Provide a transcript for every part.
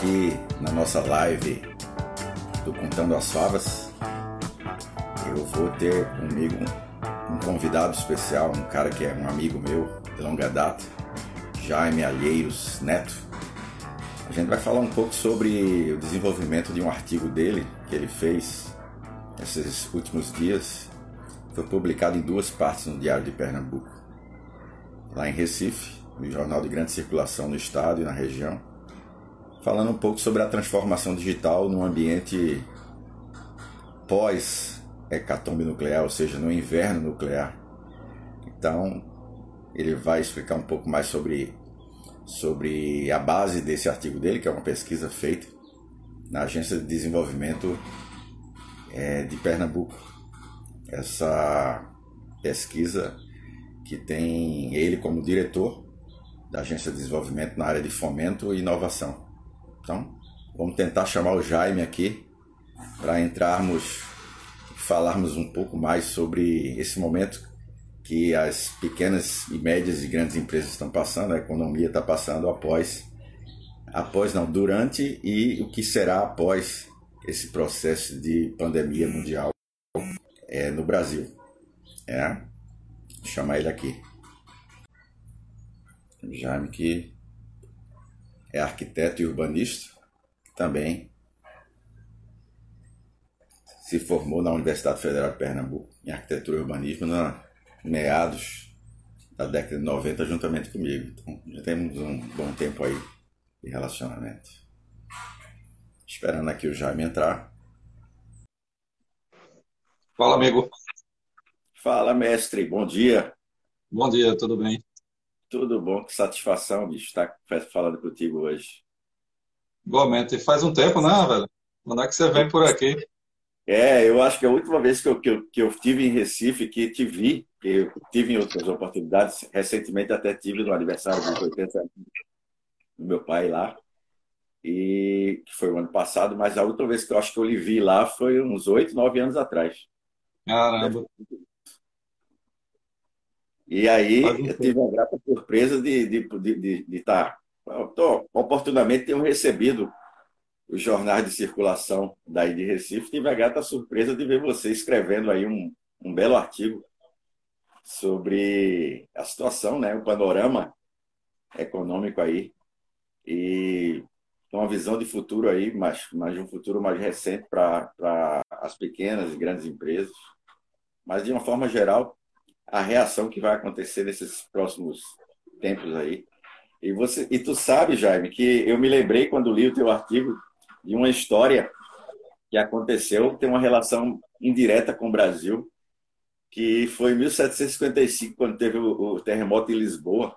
aqui na nossa live do Contando as Favas. Eu vou ter comigo um convidado especial, um cara que é um amigo meu de longa data, Jaime Alheiros Neto. A gente vai falar um pouco sobre o desenvolvimento de um artigo dele que ele fez esses últimos dias. Foi publicado em duas partes no Diário de Pernambuco, lá em Recife, no jornal de grande circulação no estado e na região falando um pouco sobre a transformação digital no ambiente pós-hecatombe nuclear, ou seja, no inverno nuclear. Então, ele vai explicar um pouco mais sobre, sobre a base desse artigo dele, que é uma pesquisa feita na Agência de Desenvolvimento é, de Pernambuco. Essa pesquisa que tem ele como diretor da Agência de Desenvolvimento na área de fomento e inovação. Então, vamos tentar chamar o Jaime aqui para entrarmos e falarmos um pouco mais sobre esse momento que as pequenas e médias e grandes empresas estão passando, a economia está passando após, após não, durante e o que será após esse processo de pandemia mundial é, no Brasil. É? Vou chamar ele aqui. Jaime que é arquiteto e urbanista, também se formou na Universidade Federal de Pernambuco em arquitetura e urbanismo na meados da década de 90 juntamente comigo. Então já temos um bom tempo aí de relacionamento. Esperando aqui o Jaime entrar. Fala, amigo. Fala, mestre. Bom dia. Bom dia, tudo bem? Tudo bom, que satisfação de estar falando contigo hoje. Igualmente, faz um tempo, né, velho? Quando é que você vem por aqui? É, eu acho que a última vez que eu, que eu, que eu tive em Recife, que te vi, eu tive em outras oportunidades, recentemente até tive no aniversário dos 80 anos do meu pai lá, e que foi o ano passado, mas a última vez que eu acho que eu lhe vi lá foi uns oito, nove anos atrás. Caramba. E aí eu tive uma grata surpresa de estar. De, de, de, tá, oportunamente tenho recebido os jornais de circulação daí de Recife. Tive a grata surpresa de ver você escrevendo aí um, um belo artigo sobre a situação, né, o panorama econômico aí e uma visão de futuro aí, mas, mas um futuro mais recente para as pequenas e grandes empresas. Mas de uma forma geral, a reação que vai acontecer nesses próximos tempos aí. E você, e tu sabe, Jaime, que eu me lembrei quando li o teu artigo de uma história que aconteceu, tem uma relação indireta com o Brasil, que foi em 1755, quando teve o, o terremoto em Lisboa.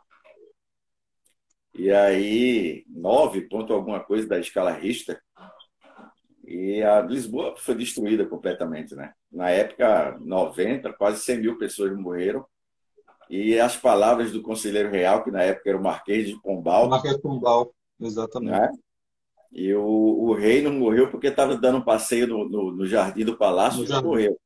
E aí, nove ponto alguma coisa da escala Richter, e a Lisboa foi destruída completamente, né? Na época, 90, quase 100 mil pessoas morreram. E as palavras do conselheiro real, que na época era o Marquês de Pombal. Marquês de Pombal, exatamente. Né? E o, o, rei não morreu porque estava dando um passeio no, no, no jardim do palácio e morreu.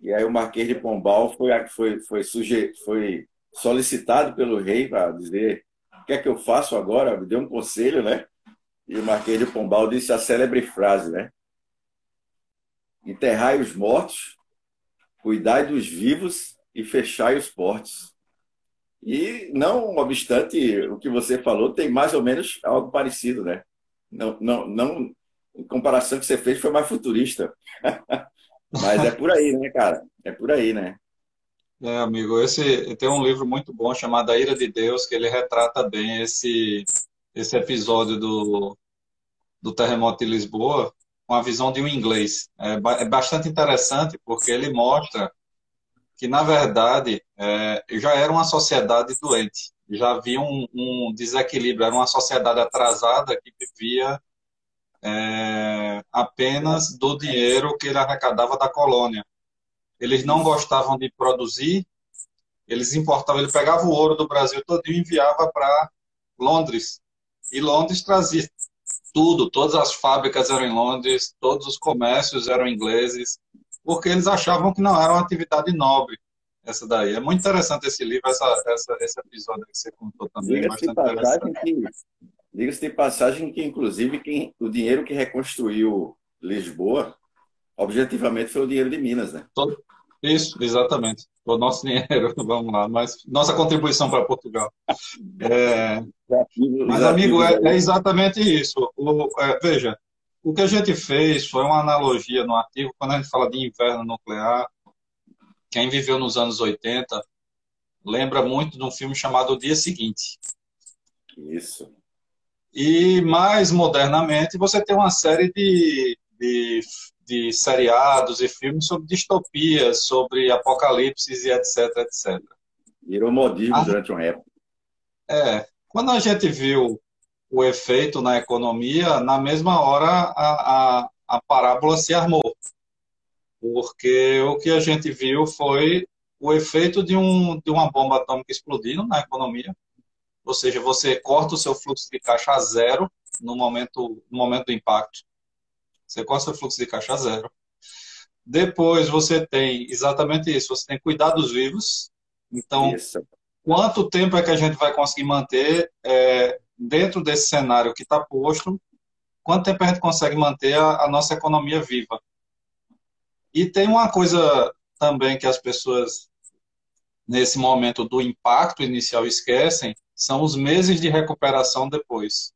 E aí o Marquês de Pombal foi, foi, foi, suje, foi solicitado pelo rei para dizer o que é que eu faço agora, me deu um conselho, né? E o Marquês de Pombal disse a célebre frase, né? Enterrai os mortos, cuidai dos vivos e fechai os portos. E, não obstante o que você falou, tem mais ou menos algo parecido, né? Não, não, não, em comparação que você fez, foi mais futurista. Mas é por aí, né, cara? É por aí, né? É, amigo, esse tem um livro muito bom chamado A Ira de Deus, que ele retrata bem esse esse episódio do, do terremoto de Lisboa com a visão de um inglês. É, é bastante interessante porque ele mostra que, na verdade, é, já era uma sociedade doente, já havia um, um desequilíbrio, era uma sociedade atrasada que vivia é, apenas do dinheiro que ele arrecadava da colônia. Eles não gostavam de produzir, eles importavam, ele pegava o ouro do Brasil todo e enviava para Londres. E Londres trazia tudo, todas as fábricas eram em Londres, todos os comércios eram ingleses, porque eles achavam que não era uma atividade nobre essa daí. É muito interessante esse livro, essa, essa esse episódio que você contou também. Diga-se passagem que de passagem que, inclusive, quem, o dinheiro que reconstruiu Lisboa, objetivamente, foi o dinheiro de Minas, né? Isso, exatamente. O nosso dinheiro, vamos lá, mas nossa contribuição para Portugal. É, mas, amigo, é, é exatamente isso. O, é, veja, o que a gente fez foi uma analogia no artigo, quando a gente fala de inverno nuclear, quem viveu nos anos 80 lembra muito de um filme chamado O Dia Seguinte. Isso. E mais modernamente, você tem uma série de, de, de seriados e filmes sobre distopias, sobre apocalipses e etc, etc. Virou modismo a... durante uma época. É. Quando a gente viu o efeito na economia, na mesma hora a, a, a parábola se armou. Porque o que a gente viu foi o efeito de, um, de uma bomba atômica explodindo na economia. Ou seja, você corta o seu fluxo de caixa a zero no momento, no momento do impacto. Você corta o seu fluxo de caixa a zero. Depois você tem exatamente isso, você tem cuidados vivos. Então, isso. quanto tempo é que a gente vai conseguir manter é, dentro desse cenário que está posto? Quanto tempo a gente consegue manter a, a nossa economia viva? E tem uma coisa também que as pessoas, nesse momento do impacto inicial, esquecem, são os meses de recuperação depois.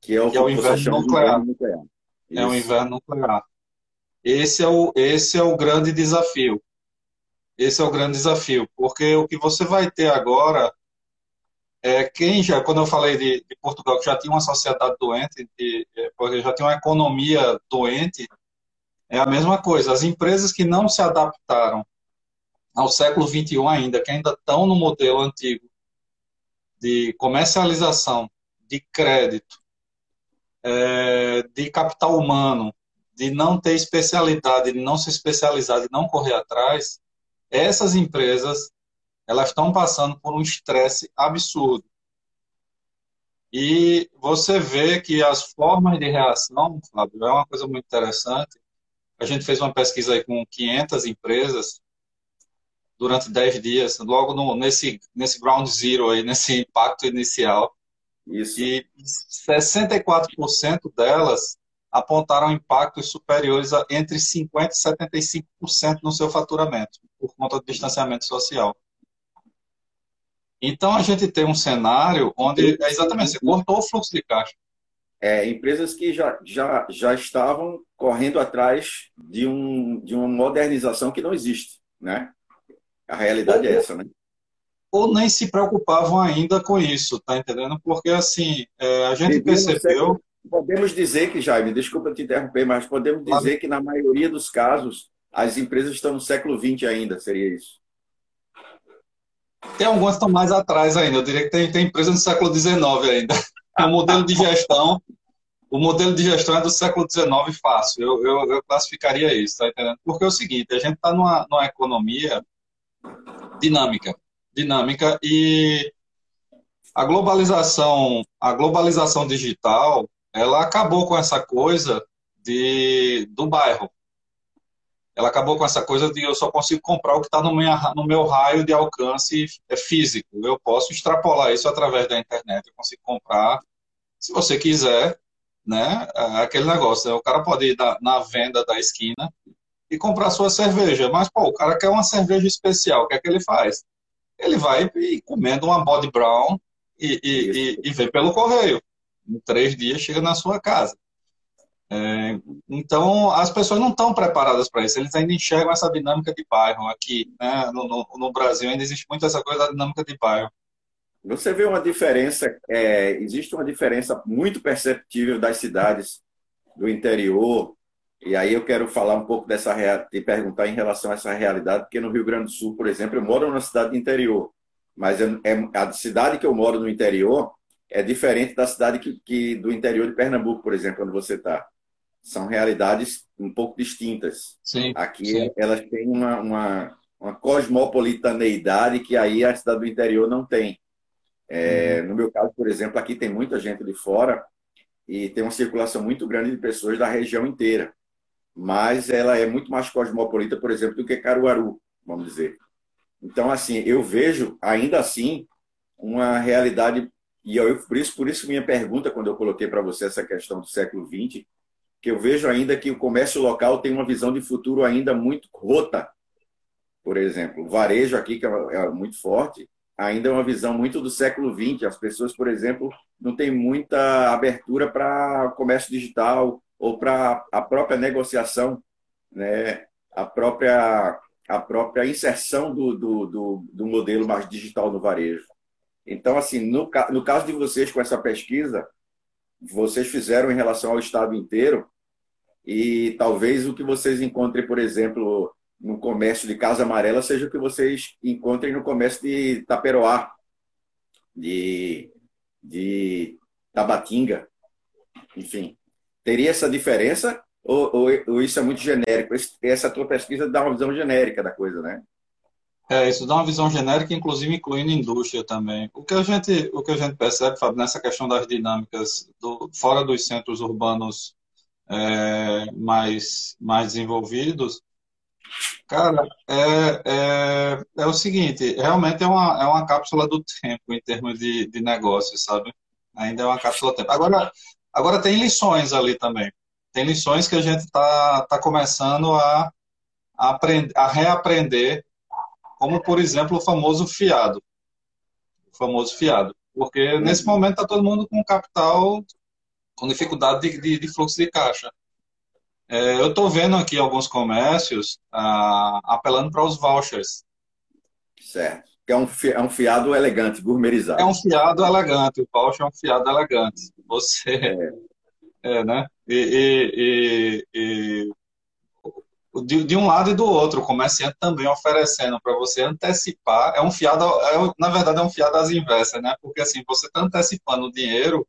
Que é o, que é o inverno nuclear. nuclear. É o inverno nuclear. Esse é o, esse é o grande desafio. Esse é o grande desafio, porque o que você vai ter agora é quem já, quando eu falei de, de Portugal, que já tinha uma sociedade doente, de, é, porque já tinha uma economia doente, é a mesma coisa. As empresas que não se adaptaram ao século XXI ainda, que ainda estão no modelo antigo de comercialização, de crédito, é, de capital humano, de não ter especialidade, de não se especializar, de não correr atrás, essas empresas elas estão passando por um estresse absurdo. E você vê que as formas de reação, Fábio, é uma coisa muito interessante. A gente fez uma pesquisa aí com 500 empresas durante 10 dias, logo no, nesse, nesse ground zero aí, nesse impacto inicial. Isso. E 64% delas apontaram impactos superiores a entre 50% e 75% no seu faturamento, por conta do distanciamento social. Então, a gente tem um cenário onde, é exatamente, você cortou o fluxo de caixa é, empresas que já, já, já estavam correndo atrás de, um, de uma modernização que não existe, né? A realidade é é essa, né? Ou nem se preocupavam ainda com isso, tá entendendo? Porque, assim, é, a gente percebeu... Podemos dizer que, Jaime, desculpa te interromper, mas podemos dizer que, na maioria dos casos, as empresas estão no século XX ainda, seria isso? Tem algumas que estão mais atrás ainda. Eu diria que tem, tem empresa no século XIX ainda. O modelo de gestão, o modelo de gestão é do século XIX fácil. Eu, eu, eu classificaria isso, tá entendendo? Porque é o seguinte, a gente está numa, numa economia dinâmica, dinâmica e a globalização, a globalização digital, ela acabou com essa coisa de, do bairro. Ela acabou com essa coisa de eu só consigo comprar o que está no meu, no meu raio de alcance é físico. Eu posso extrapolar isso através da internet. Eu consigo comprar, se você quiser, né? É aquele negócio. Né? O cara pode ir na, na venda da esquina e comprar sua cerveja. Mas, pô, o cara quer uma cerveja especial. O que é que ele faz? Ele vai e comendo uma Body Brown e, e, e, e vem pelo correio. Em três dias chega na sua casa. É, então, as pessoas não estão preparadas para isso, eles ainda enxergam essa dinâmica de bairro aqui. Né? No, no, no, Brasil ainda existe muito essa coisa da dinâmica de bairro. Você vê uma diferença, é, existe uma diferença muito perceptível das cidades do interior, e aí eu quero falar um pouco dessa e perguntar em relação a essa realidade, porque no Rio Grande do Sul, por exemplo, eu moro numa cidade do interior, mas é, é a cidade que eu moro no interior é diferente da cidade que, que do interior de Pernambuco, por exemplo, onde você está são realidades um pouco distintas. Sim, Aqui sim. elas têm uma, uma, uma, cosmopolitaneidade que aí a cidade do interior não tem. É, uhum. No meu caso, por exemplo, aqui tem muita gente de fora e tem uma circulação muito grande de pessoas da região inteira. Mas ela é muito mais cosmopolita, por exemplo, do que Caruaru, vamos dizer. Então, assim, eu vejo ainda assim uma realidade E eu, por isso, por isso minha pergunta quando eu coloquei para você essa questão do século XX, que eu vejo ainda que o comércio local tem uma visão de futuro ainda muito rota. Por exemplo, o varejo aqui que é, é muito forte, ainda é uma visão muito do século XX. As pessoas, por exemplo, não têm muita abertura para comércio digital ou para a própria negociação, né? a, própria, a própria inserção do, do, do, do modelo mais digital no varejo. Então, assim, no, no caso de vocês com essa pesquisa, vocês fizeram em relação ao estado inteiro e talvez o que vocês encontrem, por exemplo, no comércio de Casa Amarela seja o que vocês encontrem no comércio de Taperoá, de, de Tabatinga, enfim. Teria essa diferença ou, ou, ou, isso é muito genérico? Essa tua pesquisa dá uma visão genérica da coisa, né? É, isso dá uma visão genérica, inclusive incluindo indústria também. O que a gente, o que a gente percebe, Fábio, nessa questão das dinâmicas do, fora dos centros urbanos é, mais, mais desenvolvidos, Cara, é, é, é o seguinte, realmente é uma, é uma cápsula do tempo em termos de, de negócio, sabe? Ainda é uma cápsula do tempo. Agora, agora tem lições ali também. Tem lições que a gente está tá começando a, a, a reaprender, como, por exemplo, o famoso fiado. O famoso fiado. Porque nesse momento está todo mundo com capital, com dificuldade de, de, de fluxo de caixa. É, eu estou vendo aqui alguns comércios ah, apelando para os vouchers. Certo. É um, é um fiado elegante, gourmetizado. É um fiado elegante. O voucher é um fiado elegante. Você. É, é né? E, e, e, e de, de, um lado e do outro, o comerciante também oferecendo para você antecipar. É um fiado, é, na verdade, é um fiado às inversas, né? Porque assim, você está antecipando o dinheiro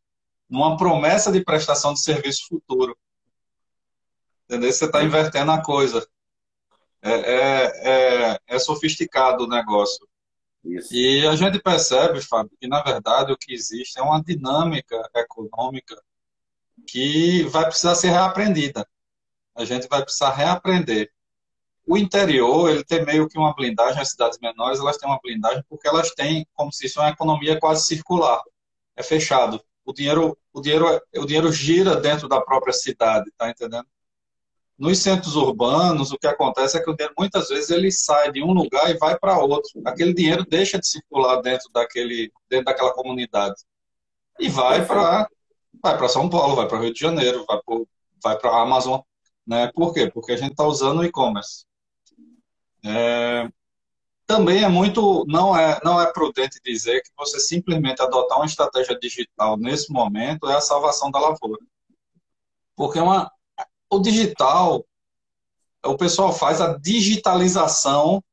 numa promessa de prestação de serviço futuro. Entendeu? Você está invertendo a coisa. É, é, é, é, sofisticado o negócio. Isso. E a gente percebe, Fábio, que na verdade o que existe é uma dinâmica econômica que vai precisar ser reaprendida. A gente vai precisar reaprender. O interior, ele tem meio que uma blindagem, as cidades menores, elas têm uma blindagem porque elas têm, como se isso é uma economia quase circular. É fechado. O dinheiro, o dinheiro, o dinheiro gira dentro da própria cidade, tá entendendo? Nos centros urbanos, o que acontece é que o dinheiro muitas vezes ele sai de um lugar e vai para outro. Aquele dinheiro deixa de circular dentro daquele, dentro daquela comunidade e vai para vai para São Paulo, vai para Rio de Janeiro, vai para vai para a Amazon, né? Por quê? Porque a gente está usando o e-commerce. É, também é muito não é não é prudente dizer que você simplesmente adotar uma estratégia digital nesse momento é a salvação da lavoura, porque é uma o digital, o pessoal faz a digitalização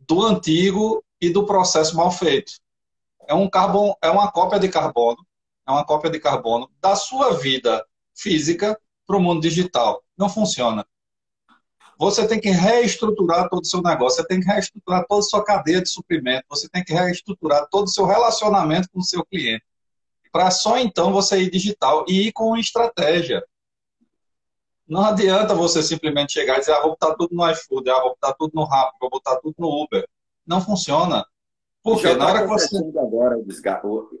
do antigo e do processo mal feito. É um carbono, é uma cópia de carbono, é uma cópia de carbono da sua vida física para o mundo digital. Não funciona. Você tem que reestruturar todo o seu negócio, você tem que reestruturar toda a sua cadeia de suprimento, você tem que reestruturar todo o seu relacionamento com o seu cliente. Para só então você ir digital e ir com estratégia. Não adianta você simplesmente chegar e dizer, ah, vou botar tudo no iFood, ah, vou botar tudo no Rappi, vou botar tudo no Uber. Não funciona. Porque na tá hora que você. Agora,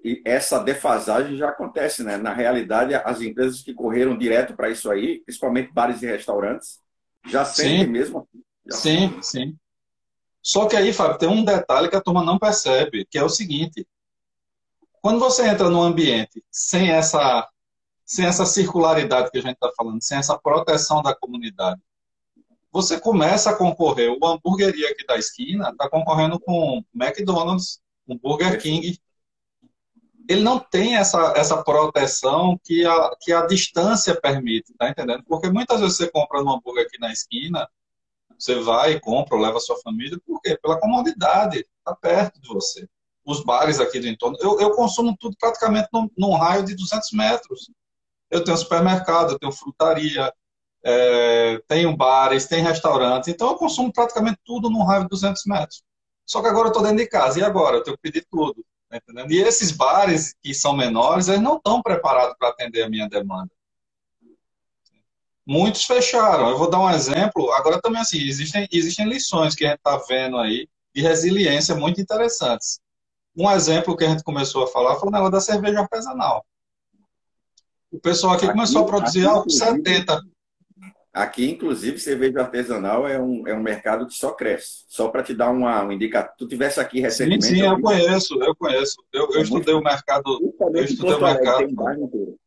e essa defasagem já acontece, né? Na realidade, as empresas que correram direto para isso aí, principalmente bares e restaurantes, já sentem sim. mesmo. Assim. Já sim, sim. Só que aí, Fábio, tem um detalhe que a turma não percebe, que é o seguinte: quando você entra num ambiente sem essa sem essa circularidade que a gente está falando, sem essa proteção da comunidade. Você começa a concorrer, o hamburgueria aqui da esquina está concorrendo com McDonald's, com Burger King. Ele não tem essa, essa proteção que a, que a distância permite, tá entendendo? Porque muitas vezes você compra um hambúrguer aqui na esquina, você vai e compra, ou leva a sua família, por quê? Pela comodidade, está perto de você. Os bares aqui do entorno, eu, eu consumo tudo praticamente num, num raio de 200 metros. Eu tenho supermercado, eu tenho frutaria, é, tenho bares, tem restaurantes, então eu consumo praticamente tudo num raio de 200 metros. Só que agora eu estou dentro de casa, e agora? Eu tenho que pedir tudo. Tá entendendo? E esses bares que são menores, eles não estão preparados para atender a minha demanda. Muitos fecharam. Eu vou dar um exemplo. Agora também assim, existem, existem lições que a gente está vendo aí de resiliência muito interessantes. Um exemplo que a gente começou a falar foi o negócio da cerveja artesanal. O pessoal aqui, aqui começou a produzir álcool 70. Aqui, inclusive, cerveja artesanal é um, é um mercado que só cresce. Só para te dar uma, um indicativo. Tu tivesse aqui recentemente. Sim, sim, eu, eu conheço, eu conheço. Eu, eu é estudei o mercado. Eu estudei o mercado.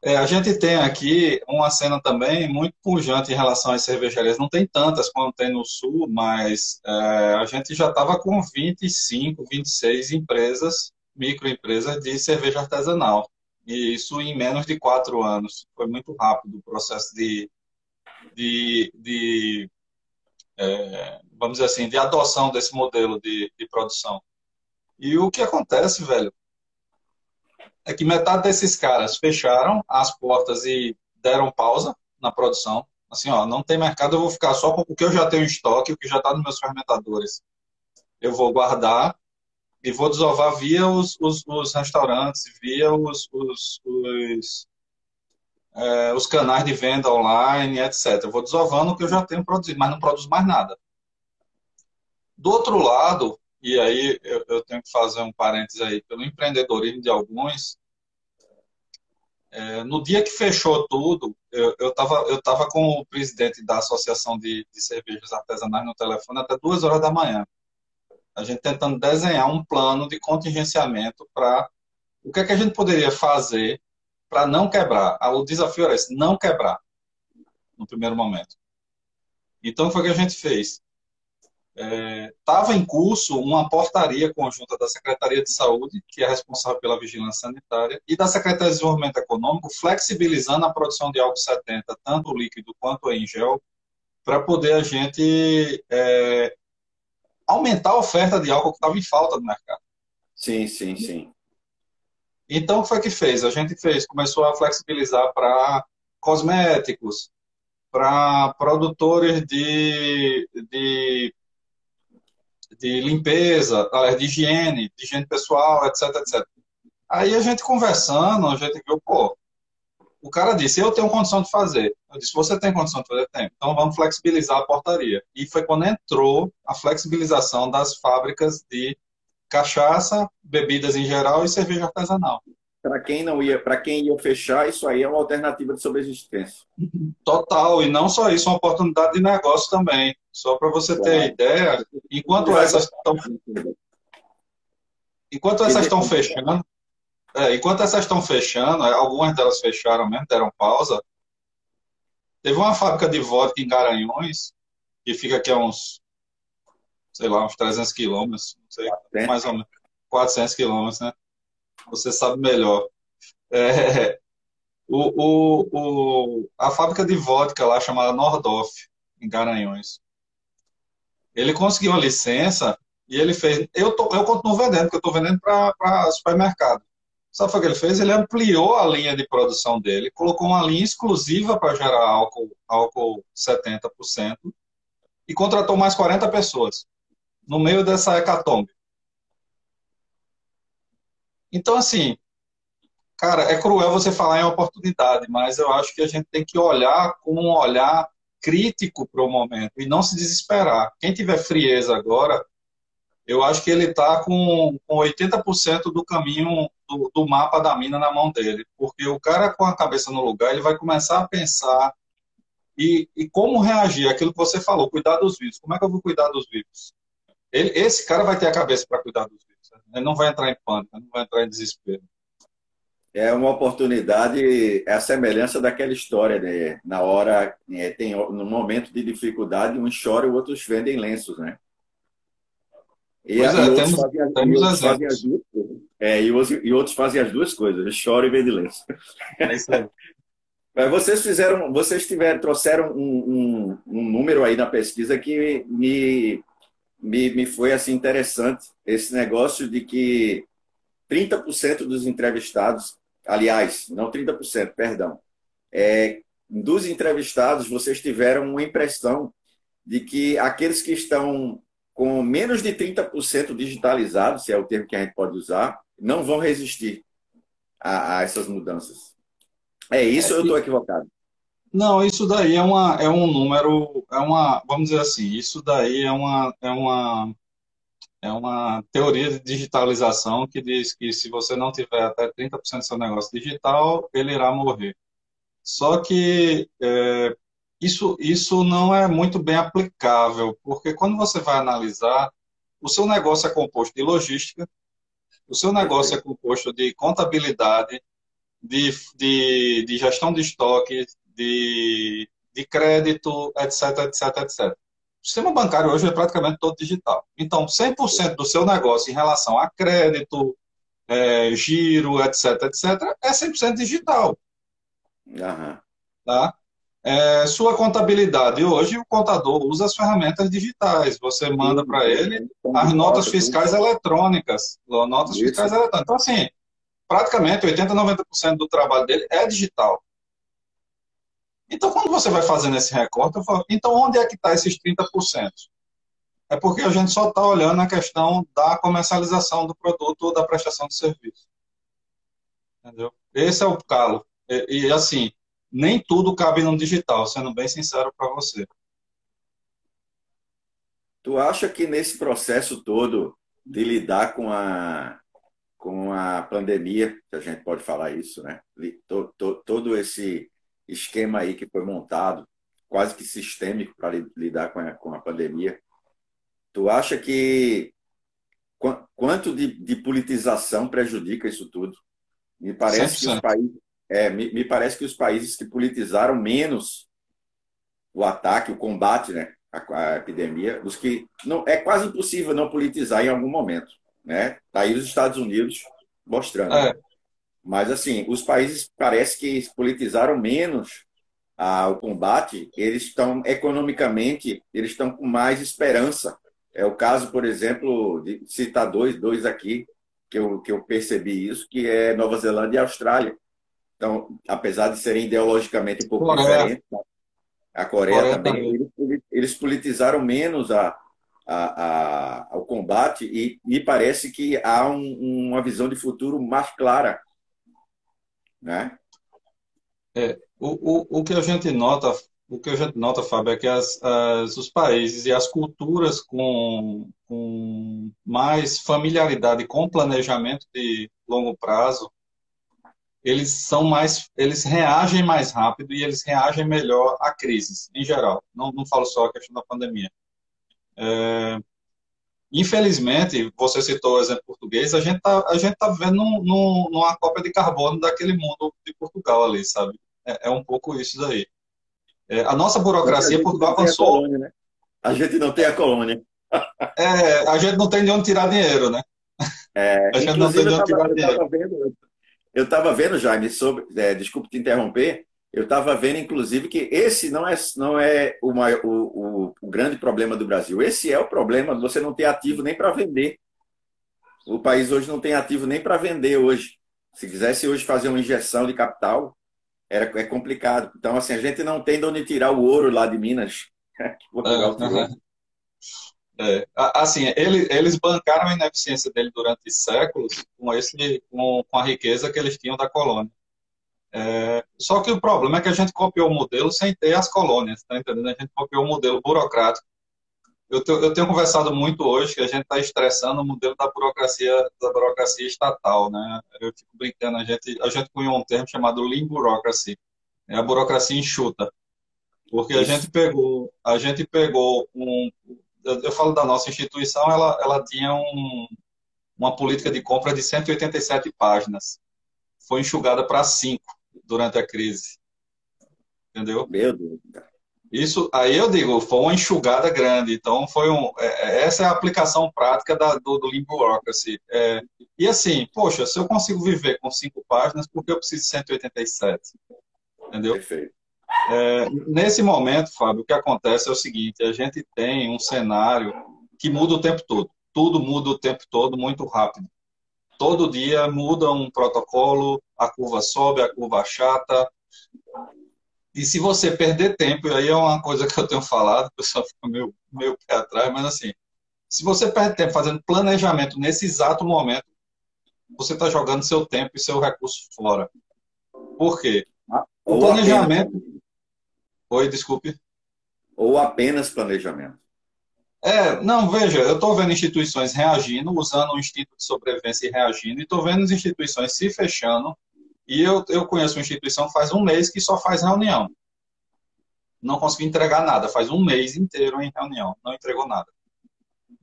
É, a gente tem aqui uma cena também muito pujante em relação às cervejarias. Não tem tantas como tem no Sul, mas é, a gente já estava com 25, 26 empresas, microempresas de cerveja artesanal. E isso em menos de quatro anos. Foi muito rápido o processo de, de, de é, vamos dizer assim, de adoção desse modelo de, de produção. E o que acontece, velho, é que metade desses caras fecharam as portas e deram pausa na produção. Assim, ó, não tem mercado, eu vou ficar só com o que eu já tenho em estoque, o que já está nos meus fermentadores. Eu vou guardar e vou desovar via os, os, os restaurantes, via os, os, os, é, os, canais de venda online, etc. Eu vou desovando o que eu já tenho produzido, mas não produzo mais nada. Do outro lado, e aí eu, eu tenho que fazer um parênteses aí, pelo empreendedorismo de alguns, é, no dia que fechou tudo, eu estava eu tava com o presidente da Associação de, de Cervejas Artesanais no telefone até duas horas da manhã a gente tentando desenhar um plano de contingenciamento para o que é que a gente poderia fazer para não quebrar. Ah, o desafio era esse, não quebrar no primeiro momento. Então, foi o que a gente fez. Estava é, em curso uma portaria conjunta da Secretaria de Saúde, que é responsável pela vigilância sanitária, e da Secretaria de Desenvolvimento Econômico, flexibilizando a produção de álcool 70, tanto líquido quanto em gel, para poder a gente é, aumentar a oferta de álcool que estava em falta no mercado. Sim, sim, sim. Então, o que foi que fez? A gente fez, começou a flexibilizar para cosméticos, para produtores de, de, de limpeza, de higiene, de higiene pessoal, etc, etc. Aí a gente conversando, a gente viu, pô, o cara disse, eu tenho condição de fazer. Eu disse, você tem condição de fazer? Tem. Então vamos flexibilizar a portaria. E foi quando entrou a flexibilização das fábricas de cachaça, bebidas em geral e cerveja artesanal. Para quem não ia, para quem ia fechar, isso aí é uma alternativa de sobrevivência. Total, e não só isso, uma oportunidade de negócio também. Só para você ter ideia, enquanto essas estão enquanto essas estão fechando, é, enquanto essas estão fechando, é, algumas delas fecharam mesmo, deram pausa. Teve uma fábrica de vodka em Garanhões, que fica aqui a uns, sei lá, uns 300 quilômetros, não sei, mais ou menos, 400 quilômetros, né? Você sabe melhor. É, o, o, o, a fábrica de vodka lá, chamada Nordoff, em Garanhões, ele conseguiu a licença e ele fez. Eu, tô, eu continuo vendendo, porque eu estou vendendo para supermercado. Sabe o que ele fez? Ele ampliou a linha de produção dele, colocou uma linha exclusiva para gerar álcool, álcool 70% e contratou mais 40 pessoas no meio dessa hecatombe. Então, assim, cara, é cruel você falar em oportunidade, mas eu acho que a gente tem que olhar com um olhar crítico para o momento e não se desesperar. Quem tiver frieza agora, eu acho que ele está com, com 80% do caminho do, do, mapa da mina na mão dele. Porque o cara com a cabeça no lugar, ele vai começar a pensar e, e como reagir aquilo que você falou, cuidar dos vivos. Como é que eu vou cuidar dos vivos? Ele, esse cara vai ter a cabeça para cuidar dos vivos. Né? Ele não vai entrar em pânico, não vai entrar em desespero. É uma oportunidade, é a semelhança daquela história, né? Na hora, é, tem no momento de dificuldade, uns choram e outros vendem lenços, né? E, pois é, temos, fazem, temos e fazem as duas coisas. É, e, os, e outros fazem as duas coisas, choram e vendem lenço. É isso aí. Vocês fizeram, vocês tiveram, trouxeram um, um, um, número aí na pesquisa que me, me, me foi assim interessante. Esse negócio de que 30% dos entrevistados, aliás, não 30%, perdão, é, dos entrevistados, vocês tiveram uma impressão de que aqueles que estão com menos de 30% digitalizado, se é o termo que a gente pode usar, não vão resistir a, a essas mudanças. É isso é, ou eu estou equivocado? Não, isso daí é, uma, é um número, é uma, vamos dizer assim, isso daí é uma, é uma, É uma teoria de digitalização que diz que se você não tiver até 30% do seu negócio digital, ele irá morrer. Só que é, isso, isso não é muito bem aplicável, porque quando você vai analisar, o seu negócio é composto de logística, o seu negócio é composto de contabilidade, de, de, de gestão de estoque, de, de crédito, etc, etc, etc. O sistema bancário hoje é praticamente todo digital. Então, 100% do seu negócio em relação a crédito, é, giro, etc, etc, é 100% digital. Uhum. Tá? É, sua contabilidade. Hoje, o contador usa as ferramentas digitais. Você manda para ele as notas fiscais eletrônicas. Notas Isso. fiscais eletrônicas. Então, assim, praticamente 80, 90% do trabalho dele é digital. Então, quando você vai fazendo esse recorte, eu falo, então onde é que está esses 30%? É porque a gente só está olhando a questão da comercialização do produto ou da prestação de serviço. Entendeu? Esse é o calo. E, e assim, nem tudo cabe no digital, sendo bem sincero para você. Tu acha que nesse processo todo de lidar com a, com a pandemia, se a gente pode falar isso, né? Todo, todo esse esquema aí que foi montado, quase que sistêmico para lidar com a, com a pandemia. Tu acha que quanto de, de, politização prejudica isso tudo? Me parece 100%. que os países, é, me, me, parece que os países que politizaram menos o ataque, o combate, né, a, a epidemia, os que não é quase impossível não politizar em algum momento, né? Tá aí os Estados Unidos mostrando. É. Mas, assim, os países parece que politizaram menos ah, o combate, eles estão economicamente, eles estão com mais esperança. É o caso, por exemplo, de citar dois, dois aqui, que eu, que eu percebi isso, que é Nova Zelândia e Austrália. Então, apesar de serem ideologicamente um pouco Coreia. diferentes, a Coreia, Coreia também, também. Eles, politizaram menos a, a, a, ao combate e me parece que há um, uma visão de futuro mais clara né? É, o, o, o que a gente nota, o que a gente nota, Fábio, é que as, as, os países e as culturas com, com mais familiaridade com planejamento de longo prazo, eles são mais, eles reagem mais rápido e eles reagem melhor a crises, em geral. Não, não falo só a questão da pandemia. É, Infelizmente, você citou o exemplo português, a gente está a gente tá vivendo num, num, numa cópia de carbono daquele mundo de Portugal ali, sabe? É, é um pouco isso daí. É, a nossa burocracia, Portugal avançou. A, colônia, né? a gente não tem a colônia. É, a gente não tem de onde tirar dinheiro, né? É, a gente não tem de onde tirar dinheiro. Eu estava vendo, Jaime, sobre. É, desculpe te interromper, eu estava vendo, inclusive, que esse não é, não é o, maior, o, o, o, grande problema do Brasil. Esse é o problema de você não ter ativo nem para vender. O país hoje não tem ativo nem para vender hoje. Se quisesse hoje fazer uma injeção de capital, era, é complicado. Então, assim, a gente não tem de onde tirar o ouro lá de Minas. Portugal é, é, assim, ele, eles bancaram a ineficiência dele durante séculos com, esse, com, com a riqueza que eles tinham da colônia. É, só que o problema é que a gente copiou o modelo sem ter as colônias, tá entendendo? A gente copiou o modelo burocrático. Eu, te, eu tenho conversado muito hoje que a gente está estressando o modelo da burocracia, da burocracia estatal, né? Eu fico brincando, a gente, a gente cunhou um termo chamado lean bureaucracy, é a burocracia enxuta, porque a gente pegou, a gente pegou um, eu, eu falo da nossa instituição, ela, ela tinha um, uma política de compra de 187 páginas, foi enxugada para cinco durante a crise. Entendeu? Meu Deus. Isso, aí eu digo, foi uma enxugada grande. Então, foi um, é, é, essa é a aplicação prática da, do, do Lean Bureaucracy. É, e assim, poxa, se eu consigo viver com cinco páginas, por que eu preciso de 187? Entendeu? Perfeito. É, nesse momento, Fábio, o que acontece é o seguinte: a gente tem um cenário que muda o tempo todo. Tudo muda o tempo todo, muito rápido. Todo dia muda um protocolo, a curva sobe, a curva chata. E se você perder tempo, e aí é uma coisa que eu tenho falado, o pessoal fica meio, meio pé atrás, mas assim, se você perde tempo fazendo planejamento nesse exato momento, você está jogando seu tempo e seu recurso fora. Por quê? Ah, o planejamento. Oi, desculpe. Ou apenas planejamento. É, não, veja, eu estou vendo instituições reagindo, usando o instinto de sobrevivência e reagindo, e estou vendo as instituições se fechando, e eu, eu conheço uma instituição faz um mês que só faz reunião. Não consegui entregar nada, faz um mês inteiro em reunião, não entregou nada.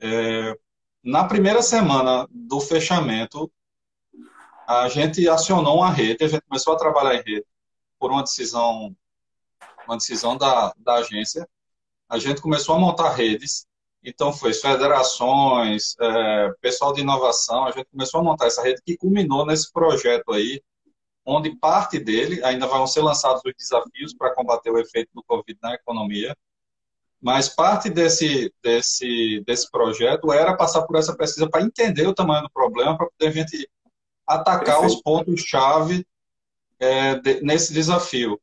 É, na primeira semana do fechamento, a gente acionou uma rede, a gente começou a trabalhar em rede por uma decisão, uma decisão da, da agência. A gente começou a montar redes então, foi federações, é, pessoal de inovação, a gente começou a montar essa rede que culminou nesse projeto aí, onde parte dele ainda vão ser lançados os desafios para combater o efeito do Covid na economia, mas parte desse, desse, desse projeto era passar por essa pesquisa para entender o tamanho do problema, para poder a gente atacar Perfeito. os pontos-chave é, de, nesse desafio.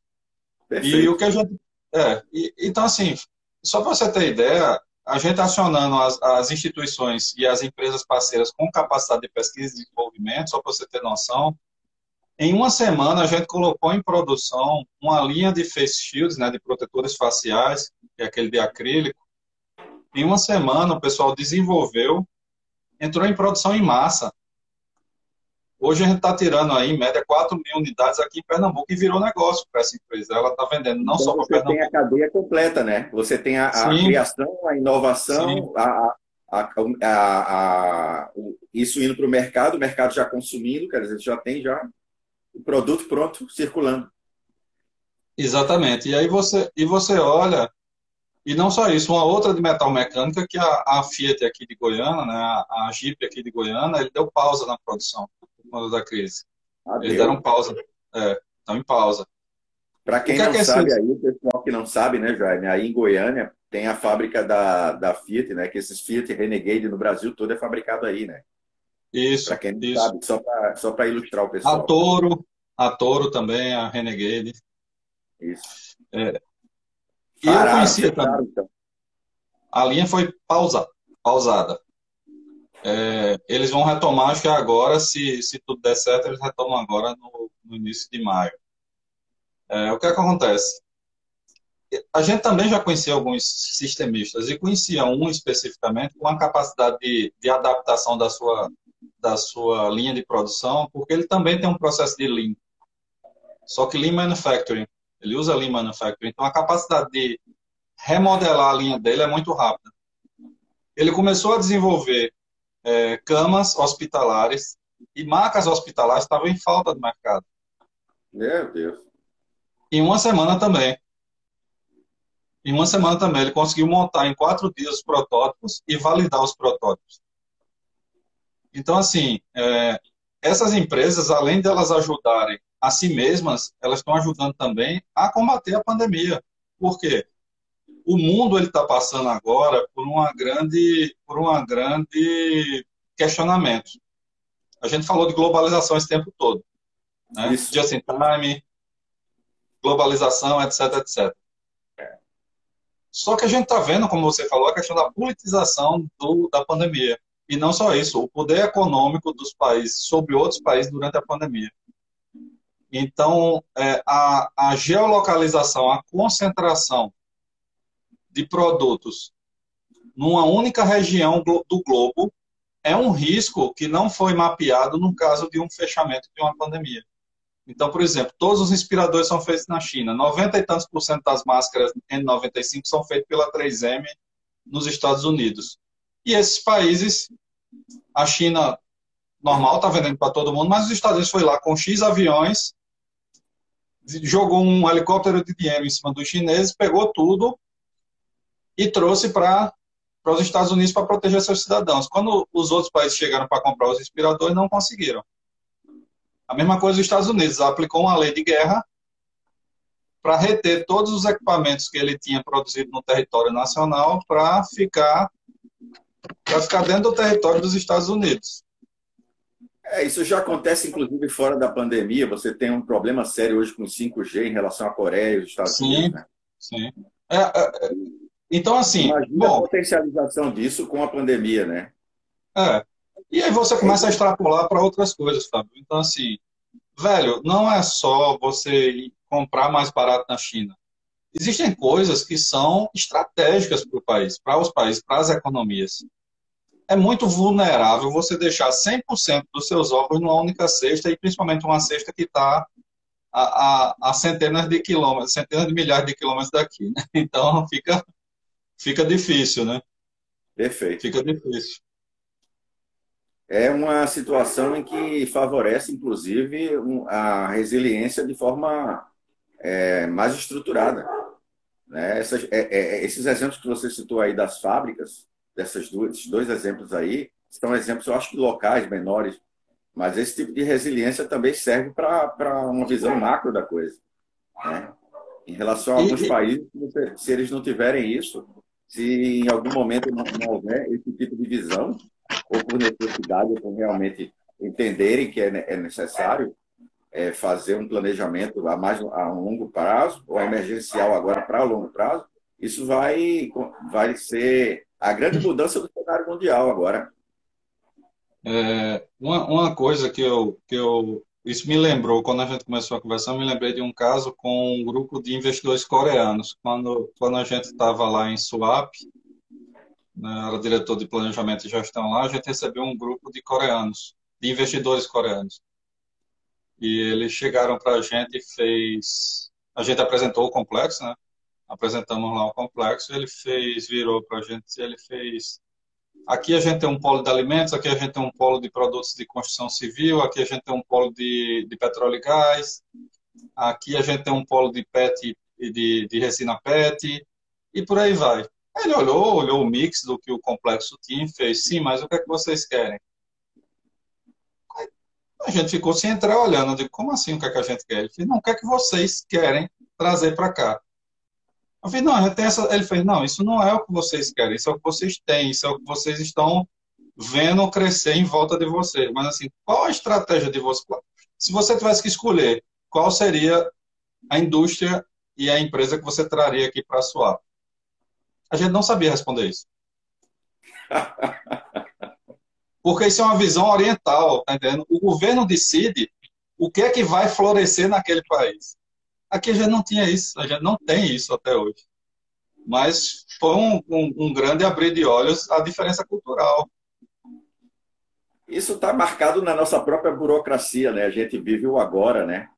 Perfeito. E o que a gente. É, e, então, assim, só para você ter ideia, a gente acionando as, as, instituições e as empresas parceiras com capacidade de pesquisa e desenvolvimento, só para você ter noção, em uma semana a gente colocou em produção uma linha de face shields, né, de protetores faciais, que é aquele de acrílico. Em uma semana o pessoal desenvolveu, entrou em produção em massa. Hoje a gente está tirando aí, em média, 4 mil unidades aqui em Pernambuco e virou negócio para essa empresa. Ela está vendendo não então só para Pernambuco. Você tem a cadeia completa, né? Você tem a, a criação, a inovação, a, a, isso indo para o mercado, o mercado já consumindo, quer dizer, já tem já o produto pronto circulando. Exatamente. E aí você, e você olha, e não só isso, uma outra de metal mecânica que a, a Fiat aqui de Goiânia, né, a, a Jeep aqui de Goiânia, ele deu pausa na produção quando da crise. Ah, Eles deram pausa. É, estão em pausa. Para quem que é não é sabe, aí, o pessoal que não sabe, né, Jaime, aí em Goiânia tem a fábrica da, da Fiat, né? Que esses Fiat Renegade no Brasil todo é fabricado aí, né? Isso. Para quem não isso. sabe, só para só ilustrar o pessoal. A Toro, a Toro também, a Renegade. Isso. É. E Pararam, eu conhecia também. Então. A linha foi pausa, pausada. É, eles vão retomar, acho que agora, se, se tudo der certo, eles retomam agora no, no início de maio. É, o que, é que acontece? A gente também já conhecia alguns sistemistas e conhecia um especificamente com a capacidade de, de adaptação da sua, da sua linha de produção, porque ele também tem um processo de Lean. Só que Lean Manufacturing, ele usa Lean Manufacturing, então a capacidade de remodelar a linha dele é muito rápida. Ele começou a desenvolver é, camas hospitalares e macas hospitalares estavam em falta do mercado. Meu Deus. Em uma semana também. Em uma semana também ele conseguiu montar em quatro dias os protótipos e validar os protótipos. Então, assim, é, essas empresas, além de elas ajudarem a si mesmas, elas estão ajudando também a combater a pandemia. Por quê? O mundo ele está passando agora por uma grande, por uma grande questionamento. A gente falou de globalização esse tempo todo, né? Isso. Just in time, globalização, etc, etc. Só que a gente está vendo, como você falou, a questão da politização do, da pandemia. E não só isso, o poder econômico dos países sobre outros países durante a pandemia. Então, é, a, a geolocalização, a concentração de produtos numa única região do globo é um risco que não foi mapeado no caso de um fechamento de uma pandemia. Então, por exemplo, todos os respiradores são feitos na China. 90 e tantos por cento das máscaras N95 são feitas pela 3M nos Estados Unidos. E esses países, a China normal está vendendo para todo mundo, mas os Estados Unidos foi lá com X aviões, jogou um helicóptero de dinheiro em cima dos chineses, pegou tudo e trouxe para os Estados Unidos para proteger seus cidadãos. Quando os outros países chegaram para comprar os respiradores, não conseguiram. A mesma coisa os Estados Unidos aplicou uma lei de guerra para reter todos os equipamentos que ele tinha produzido no território nacional para ficar para ficar dentro do território dos Estados Unidos. É, isso já acontece, inclusive, fora da pandemia. Você tem um problema sério hoje com 5G em relação à Coreia e os Estados sim, Unidos. Né? Sim. É, é, então, assim. Imagina bom, a potencialização disso com a pandemia, né? É. E aí você começa a extrapolar para outras coisas, Fábio. Então, assim, velho, não é só você comprar mais barato na China. existem coisas que são estratégicas para o país, para os países, para as economias. É muito vulnerável você deixar 100% dos seus ovos numa única cesta, e principalmente uma cesta que está a, a, a, centenas de quilômetros, centenas de milhares de quilômetros daqui. Né? Então fica, fica difícil, né? Perfeito. Fica difícil. É uma situação em que favorece, inclusive, a resiliência de forma é, mais estruturada. Né? Essas, é, é, esses exemplos que você citou aí das fábricas, dessas duas, esses dois exemplos aí, são exemplos, eu acho locais, menores, mas esse tipo de resiliência também serve para uma visão macro da coisa. Né? Em relação a alguns e, países, se eles não tiverem isso, se em algum momento não, não houver esse tipo de visão, ou por necessidade, ou por realmente entenderem que é, é necessário é, fazer um planejamento a mais a longo prazo, ou emergencial agora para longo prazo, isso vai, vai ser a grande mudança do cenário mundial agora. É, uma, uma coisa que eu, que eu. Isso me lembrou, quando a gente começou a conversar, me lembrei de um caso com um grupo de investidores coreanos. Quando, quando a gente estava lá em Suap, né, era diretor de planejamento e gestão lá, a gente recebeu um grupo de coreanos, de investidores coreanos. E eles chegaram para a gente e fez. A gente apresentou o complexo, né? Apresentamos lá o complexo, ele fez, virou para a gente ele fez Aqui a gente tem um polo de alimentos, aqui a gente tem um polo de produtos de construção civil, aqui a gente tem um polo de, de petróleo e gás, aqui a gente tem um polo de PET e de, de resina PET, e por aí vai. Ele olhou, olhou o mix do que o complexo tinha fez, sim, mas o que é que vocês querem? A gente ficou sem entrar olhando, eu digo, como assim o que é que a gente quer? Ele disse, não, o que é que vocês querem trazer para cá? Eu falei, não, tem essa... Ele fez, não, isso não é o que vocês querem, isso é o que vocês têm, isso é o que vocês estão vendo crescer em volta de vocês. Mas assim, qual a estratégia de vocês? Se você tivesse que escolher, qual seria a indústria e a empresa que você traria aqui para a sua? A gente não sabia responder isso. Porque isso é uma visão oriental, tá entendendo? O governo decide o que é que vai florescer naquele país. Aqui a gente não tinha isso, a gente não tem isso até hoje. Mas foi um, um, um grande abrir de olhos a diferença cultural. Isso está marcado na nossa própria burocracia, né? A gente vive o agora, né?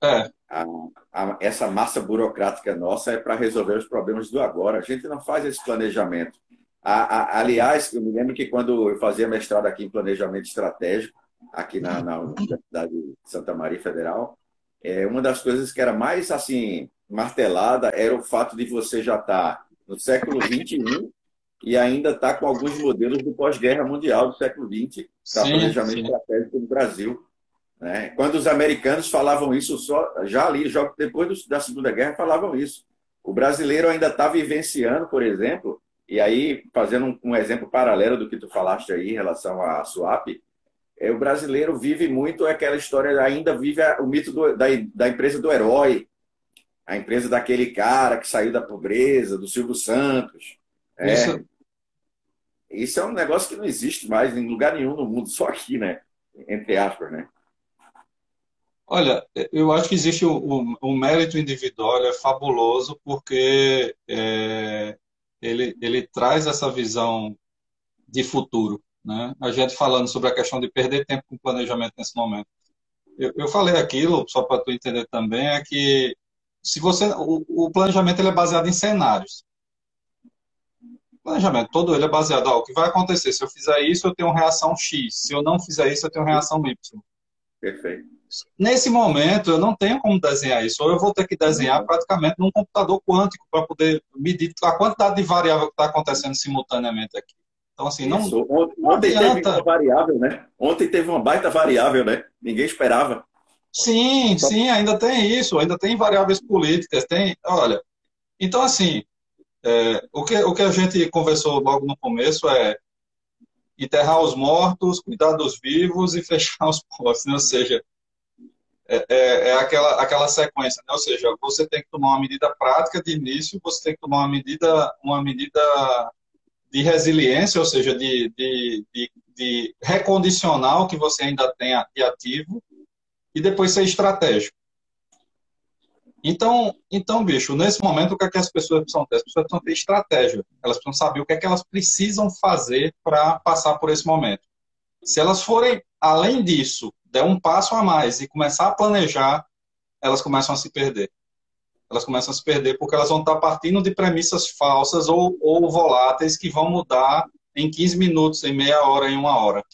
É. A, a, essa massa burocrática nossa é para resolver os problemas do agora. A gente não faz esse planejamento. A, aliás, eu me lembro que quando eu fazia mestrado aqui em planejamento estratégico, aqui na, na Universidade de Santa Maria Federal, é, uma das coisas que era mais assim martelada era o fato de você já estar tá no século XXI e ainda estar tá com alguns modelos do pós-guerra mundial do século XX para planejamento sim. estratégico no Brasil. Né? Quando os americanos falavam isso só já ali, já depois da Segunda Guerra, falavam isso. O brasileiro ainda está vivenciando, por exemplo, e aí fazendo um, um exemplo paralelo do que tu falaste aí em relação à SWAP, é, o brasileiro vive muito aquela história, ainda vive o mito do, da, da empresa do herói, a empresa daquele cara que saiu da pobreza, do Silvio Santos. É, isso... isso é um negócio que não existe mais em lugar nenhum no mundo, só aqui, né? Entre aspas, né? Olha, eu acho que existe o, o, o mérito individual é fabuloso porque é, ele, ele traz essa visão de futuro. Né? A gente falando sobre a questão de perder tempo com planejamento nesse momento. Eu, eu falei aquilo, só para tu entender também, é que se você o, o planejamento ele é baseado em cenários. O planejamento todo ele é baseado, ó, o que vai acontecer? Se eu fizer isso, eu tenho reação X. Se eu não fizer isso, eu tenho reação Y. Perfeito. Nesse momento, eu não tenho como desenhar isso. Ou eu vou ter que desenhar praticamente num computador quântico para poder medir a quantidade de variável que está acontecendo simultaneamente aqui. Então, assim, não. Isso. Ontem, não teve uma variável, né? Ontem teve uma baita variável, né? Ninguém esperava. Sim, então... sim, ainda tem isso, ainda tem variáveis políticas, tem. Olha, então assim, é, o, que, o que a gente conversou logo no começo é enterrar os mortos, cuidar dos vivos e fechar os postos, né? ou seja, é, é, é, aquela, aquela sequência, né? ou seja, você tem que tomar uma medida prática de início, você tem que tomar uma medida, uma medida de resiliência, ou seja, de, de, de, de recondicionar o que você ainda tem de ativo, e depois ser estratégico. Então, então, bicho, nesse momento, o que, é que as pessoas precisam ter? As pessoas precisam ter estratégia. Elas precisam saber o que é que elas precisam fazer para passar por esse momento. Se elas forem, além disso, der um passo a mais e começar a planejar, elas começam a se perder. Elas começam a se perder porque elas vão estar partindo de premissas falsas ou, ou voláteis que vão mudar em 15 minutos, em meia hora, em uma hora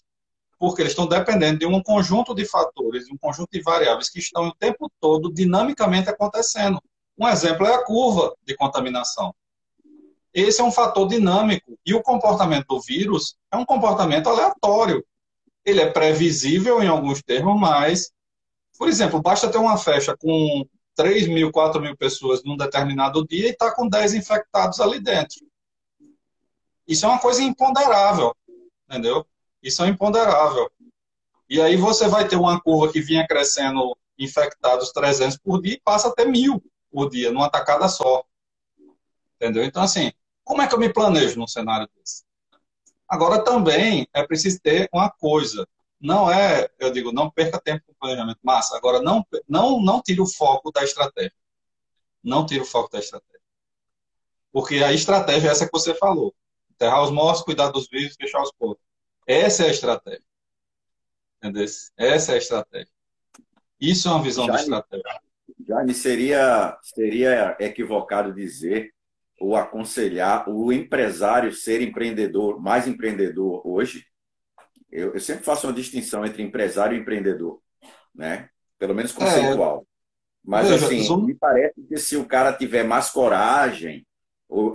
porque eles estão dependendo de um conjunto de fatores, de um conjunto de variáveis que estão o tempo todo dinamicamente acontecendo. Um exemplo é a curva de contaminação. Esse é um fator dinâmico e o comportamento do vírus é um comportamento aleatório. Ele é previsível em alguns termos, mas, por exemplo, basta ter uma festa com 3 mil, 4 mil pessoas num determinado dia e estar tá com 10 infectados ali dentro. Isso é uma coisa imponderável, entendeu? Isso é imponderável. E aí você vai ter uma curva que vinha crescendo infectados 300 por dia e passa até mil por dia, numa tacada só. Entendeu? Então, assim, como é que eu me planejo num cenário desse? Agora, também é preciso ter uma coisa. Não é, eu digo, não perca tempo com planejamento. Massa. Agora, não, não, não tire o foco da estratégia. Não tire o foco da estratégia. Porque a estratégia é essa que você falou. Enterrar os mortos, cuidar dos vivos, fechar os pontos. Essa é a estratégia. Entendeu? Essa é a estratégia. Isso é uma visão Jaime, de estratégia. Jaime, seria, seria equivocado dizer ou aconselhar o empresário ser empreendedor, mais empreendedor hoje? Eu, eu sempre faço uma distinção entre empresário e empreendedor, né? Pelo menos conceitual. É, Mas, veja, assim, me parece que se o cara tiver mais coragem,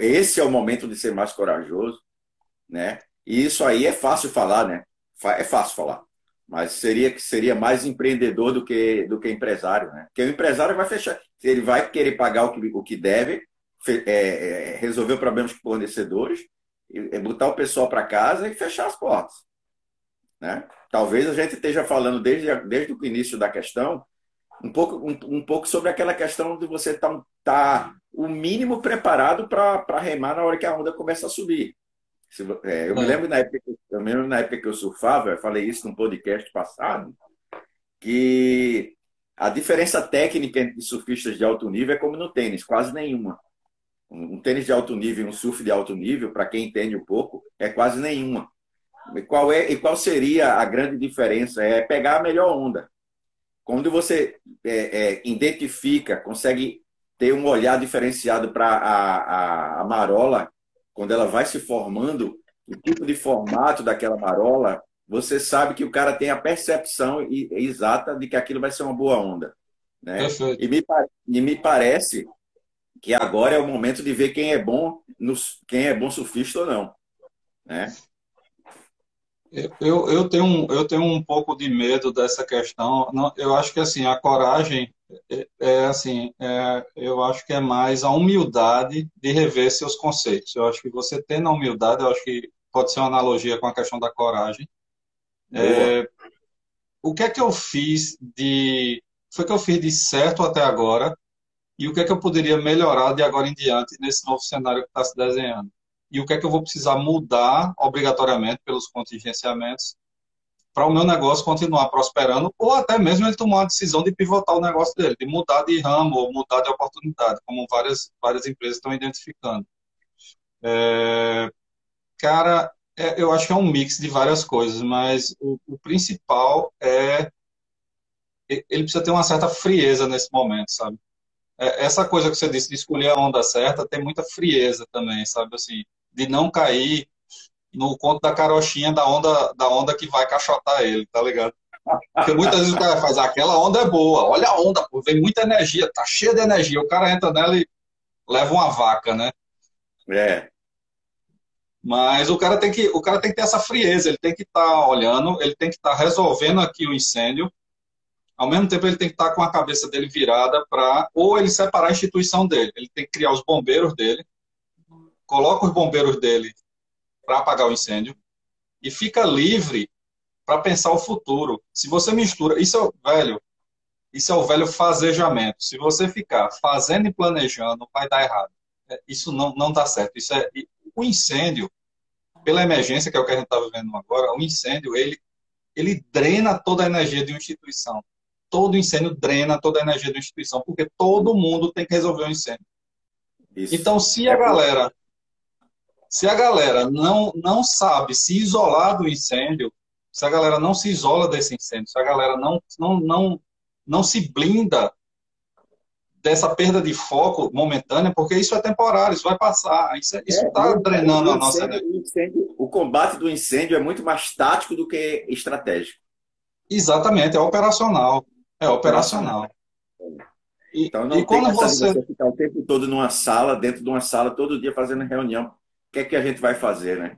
esse é o momento de ser mais corajoso, né? E isso aí é fácil falar, né? É fácil falar. Mas seria que seria mais empreendedor do que, do que empresário, né? Porque o empresário vai fechar, ele vai querer pagar o que, o que deve, é, é, resolver problemas com fornecedores, é, botar o pessoal para casa e fechar as portas. Né? Talvez a gente esteja falando desde, desde o início da questão um pouco, um, um pouco sobre aquela questão de você estar tá, tá, o mínimo preparado para remar na hora que a onda começa a subir. É, eu, me é. lembro na época, eu me lembro na época que eu surfava, eu falei isso num podcast passado, que a diferença técnica entre surfistas de alto nível é como no tênis, quase nenhuma. Um tênis de alto nível e um surf de alto nível, para quem entende um pouco, é quase nenhuma. E qual, é, e qual seria a grande diferença? É pegar a melhor onda. Quando você é, é, identifica, consegue ter um olhar diferenciado para a, a, a marola quando ela vai se formando, o tipo de formato daquela marola, você sabe que o cara tem a percepção exata de que aquilo vai ser uma boa onda. Né? E, me, e me parece que agora é o momento de ver quem é bom, quem é bom surfista ou não. Né? Eu, eu, tenho um, eu tenho um pouco de medo dessa questão. Eu acho que assim a coragem é, é assim, é, eu acho que é mais a humildade de rever seus conceitos. Eu acho que você tendo a humildade, eu acho que pode ser uma analogia com a questão da coragem. É, o que é que eu fiz de, foi que eu fiz de certo até agora e o que é que eu poderia melhorar de agora em diante nesse novo cenário que está se desenhando? E o que é que eu vou precisar mudar obrigatoriamente pelos contingenciamentos para o meu negócio continuar prosperando, ou até mesmo ele tomar a decisão de pivotar o negócio dele, de mudar de ramo ou mudar de oportunidade, como várias, várias empresas estão identificando. É, cara, é, eu acho que é um mix de várias coisas, mas o, o principal é ele precisa ter uma certa frieza nesse momento, sabe? É, essa coisa que você disse de escolher a onda certa tem muita frieza também, sabe? Assim, de não cair no conto da carochinha da onda, da onda que vai cachotar ele, tá ligado? Porque muitas vezes o cara faz, aquela onda é boa, olha a onda, pô, vem muita energia, tá cheia de energia. O cara entra nela e leva uma vaca, né? É. Mas o cara tem que, o cara tem que ter essa frieza, ele tem que estar tá olhando, ele tem que estar tá resolvendo aqui o incêndio. Ao mesmo tempo, ele tem que estar tá com a cabeça dele virada para ou ele separar a instituição dele. Ele tem que criar os bombeiros dele, coloca os bombeiros dele para apagar o incêndio e fica livre para pensar o futuro. Se você mistura, isso é velho, isso é o velho fazejamento. Se você ficar fazendo e planejando, vai dar errado. É, isso não não dá certo. Isso é o incêndio pela emergência que é o que a gente está vivendo agora. O incêndio ele ele drena toda a energia de uma instituição. todo incêndio drena toda a energia da instituição, porque todo mundo tem que resolver o incêndio. Isso. Então, se a é galera se a galera não, não sabe se isolar do incêndio, se a galera não se isola desse incêndio, se a galera não, não, não, não se blinda dessa perda de foco momentânea, porque isso é temporário, isso vai passar. Isso está é, tá drenando a nossa energia. O combate do incêndio é muito mais tático do que estratégico. Exatamente, é operacional. É operacional. E, então não e quando você... você ficar o tempo todo numa sala, dentro de uma sala, todo dia fazendo reunião. O que é que a gente vai fazer, né?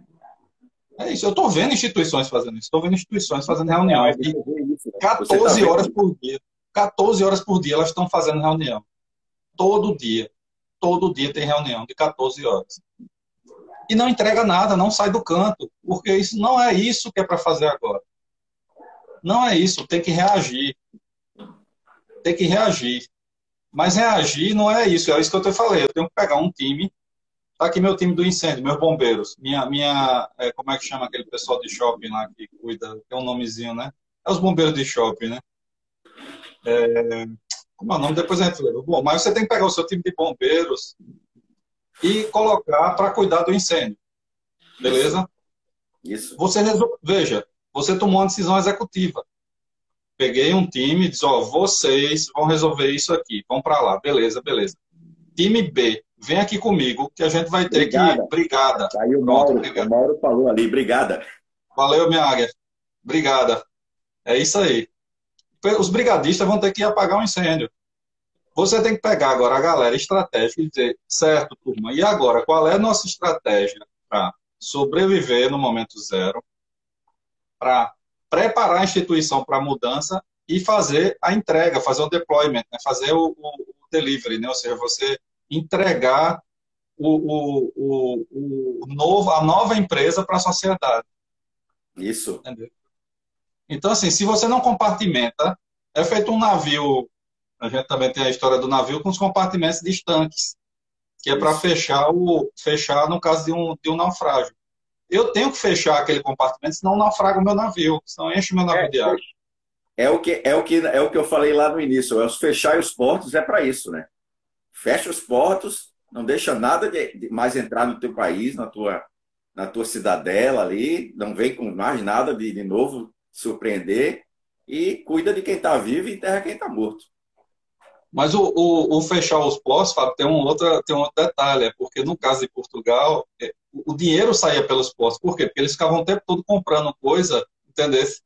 É isso, eu estou vendo instituições fazendo isso, estou vendo instituições fazendo reunião. 14 tá horas por dia. 14 horas por dia elas estão fazendo reunião. Todo dia. Todo dia tem reunião de 14 horas. E não entrega nada, não sai do canto, porque isso não é isso que é para fazer agora. Não é isso, tem que reagir. Tem que reagir. Mas reagir não é isso, é isso que eu te falei. Eu tenho que pegar um time. Tá aqui meu time do incêndio, meus bombeiros. Minha, minha é, como é que chama aquele pessoal de shopping lá que cuida? Tem um nomezinho, né? É os bombeiros de shopping, né? É, como é o nome? Depois a gente lembra. Bom, mas você tem que pegar o seu time de bombeiros e colocar para cuidar do incêndio. Beleza? Isso. Você resol... Veja, você tomou uma decisão executiva. Peguei um time e disse, ó, vocês vão resolver isso aqui, vão para lá, beleza, beleza. Time B, vem aqui comigo, que a gente vai ter brigada. que... Brigada. Aí o Mauro, Pronto, o Mauro falou ali, brigada. Valeu, minha águia. Brigada. É isso aí. Os brigadistas vão ter que apagar o um incêndio. Você tem que pegar agora a galera estratégica e dizer, certo, turma, e agora, qual é a nossa estratégia para sobreviver no momento zero, para preparar a instituição para a mudança e fazer a entrega, fazer o deployment, né? fazer o, o, o, delivery, né? ou seja, você entregar o, o, novo, a nova empresa para a sociedade. Isso. Entendeu? Então, assim, se você não compartimenta, é feito um navio, a gente também tem a história do navio com os compartimentos de estanques, que é para fechar, o, fechar no caso de um, de um naufrágio eu tenho que fechar aquele compartimento, senão naufraga o meu navio, senão enche o meu navio é, de água. É o, que, é, o que, é o que eu falei lá no início, é os fechar os portos é para isso, né? Fecha os portos, não deixa nada de, de, mais entrar no teu país, na tua, na tua cidadela ali, não vem com mais nada de, de novo surpreender e cuida de quem está vivo e enterra quem está morto. Mas o, o, o, fechar os postos, Fábio, tem um, outro, tem um outro detalhe, é porque no caso de Portugal, é, o dinheiro saía pelos postos. Por quê? Porque eles ficavam o tempo todo comprando coisa, entendeu? Isso,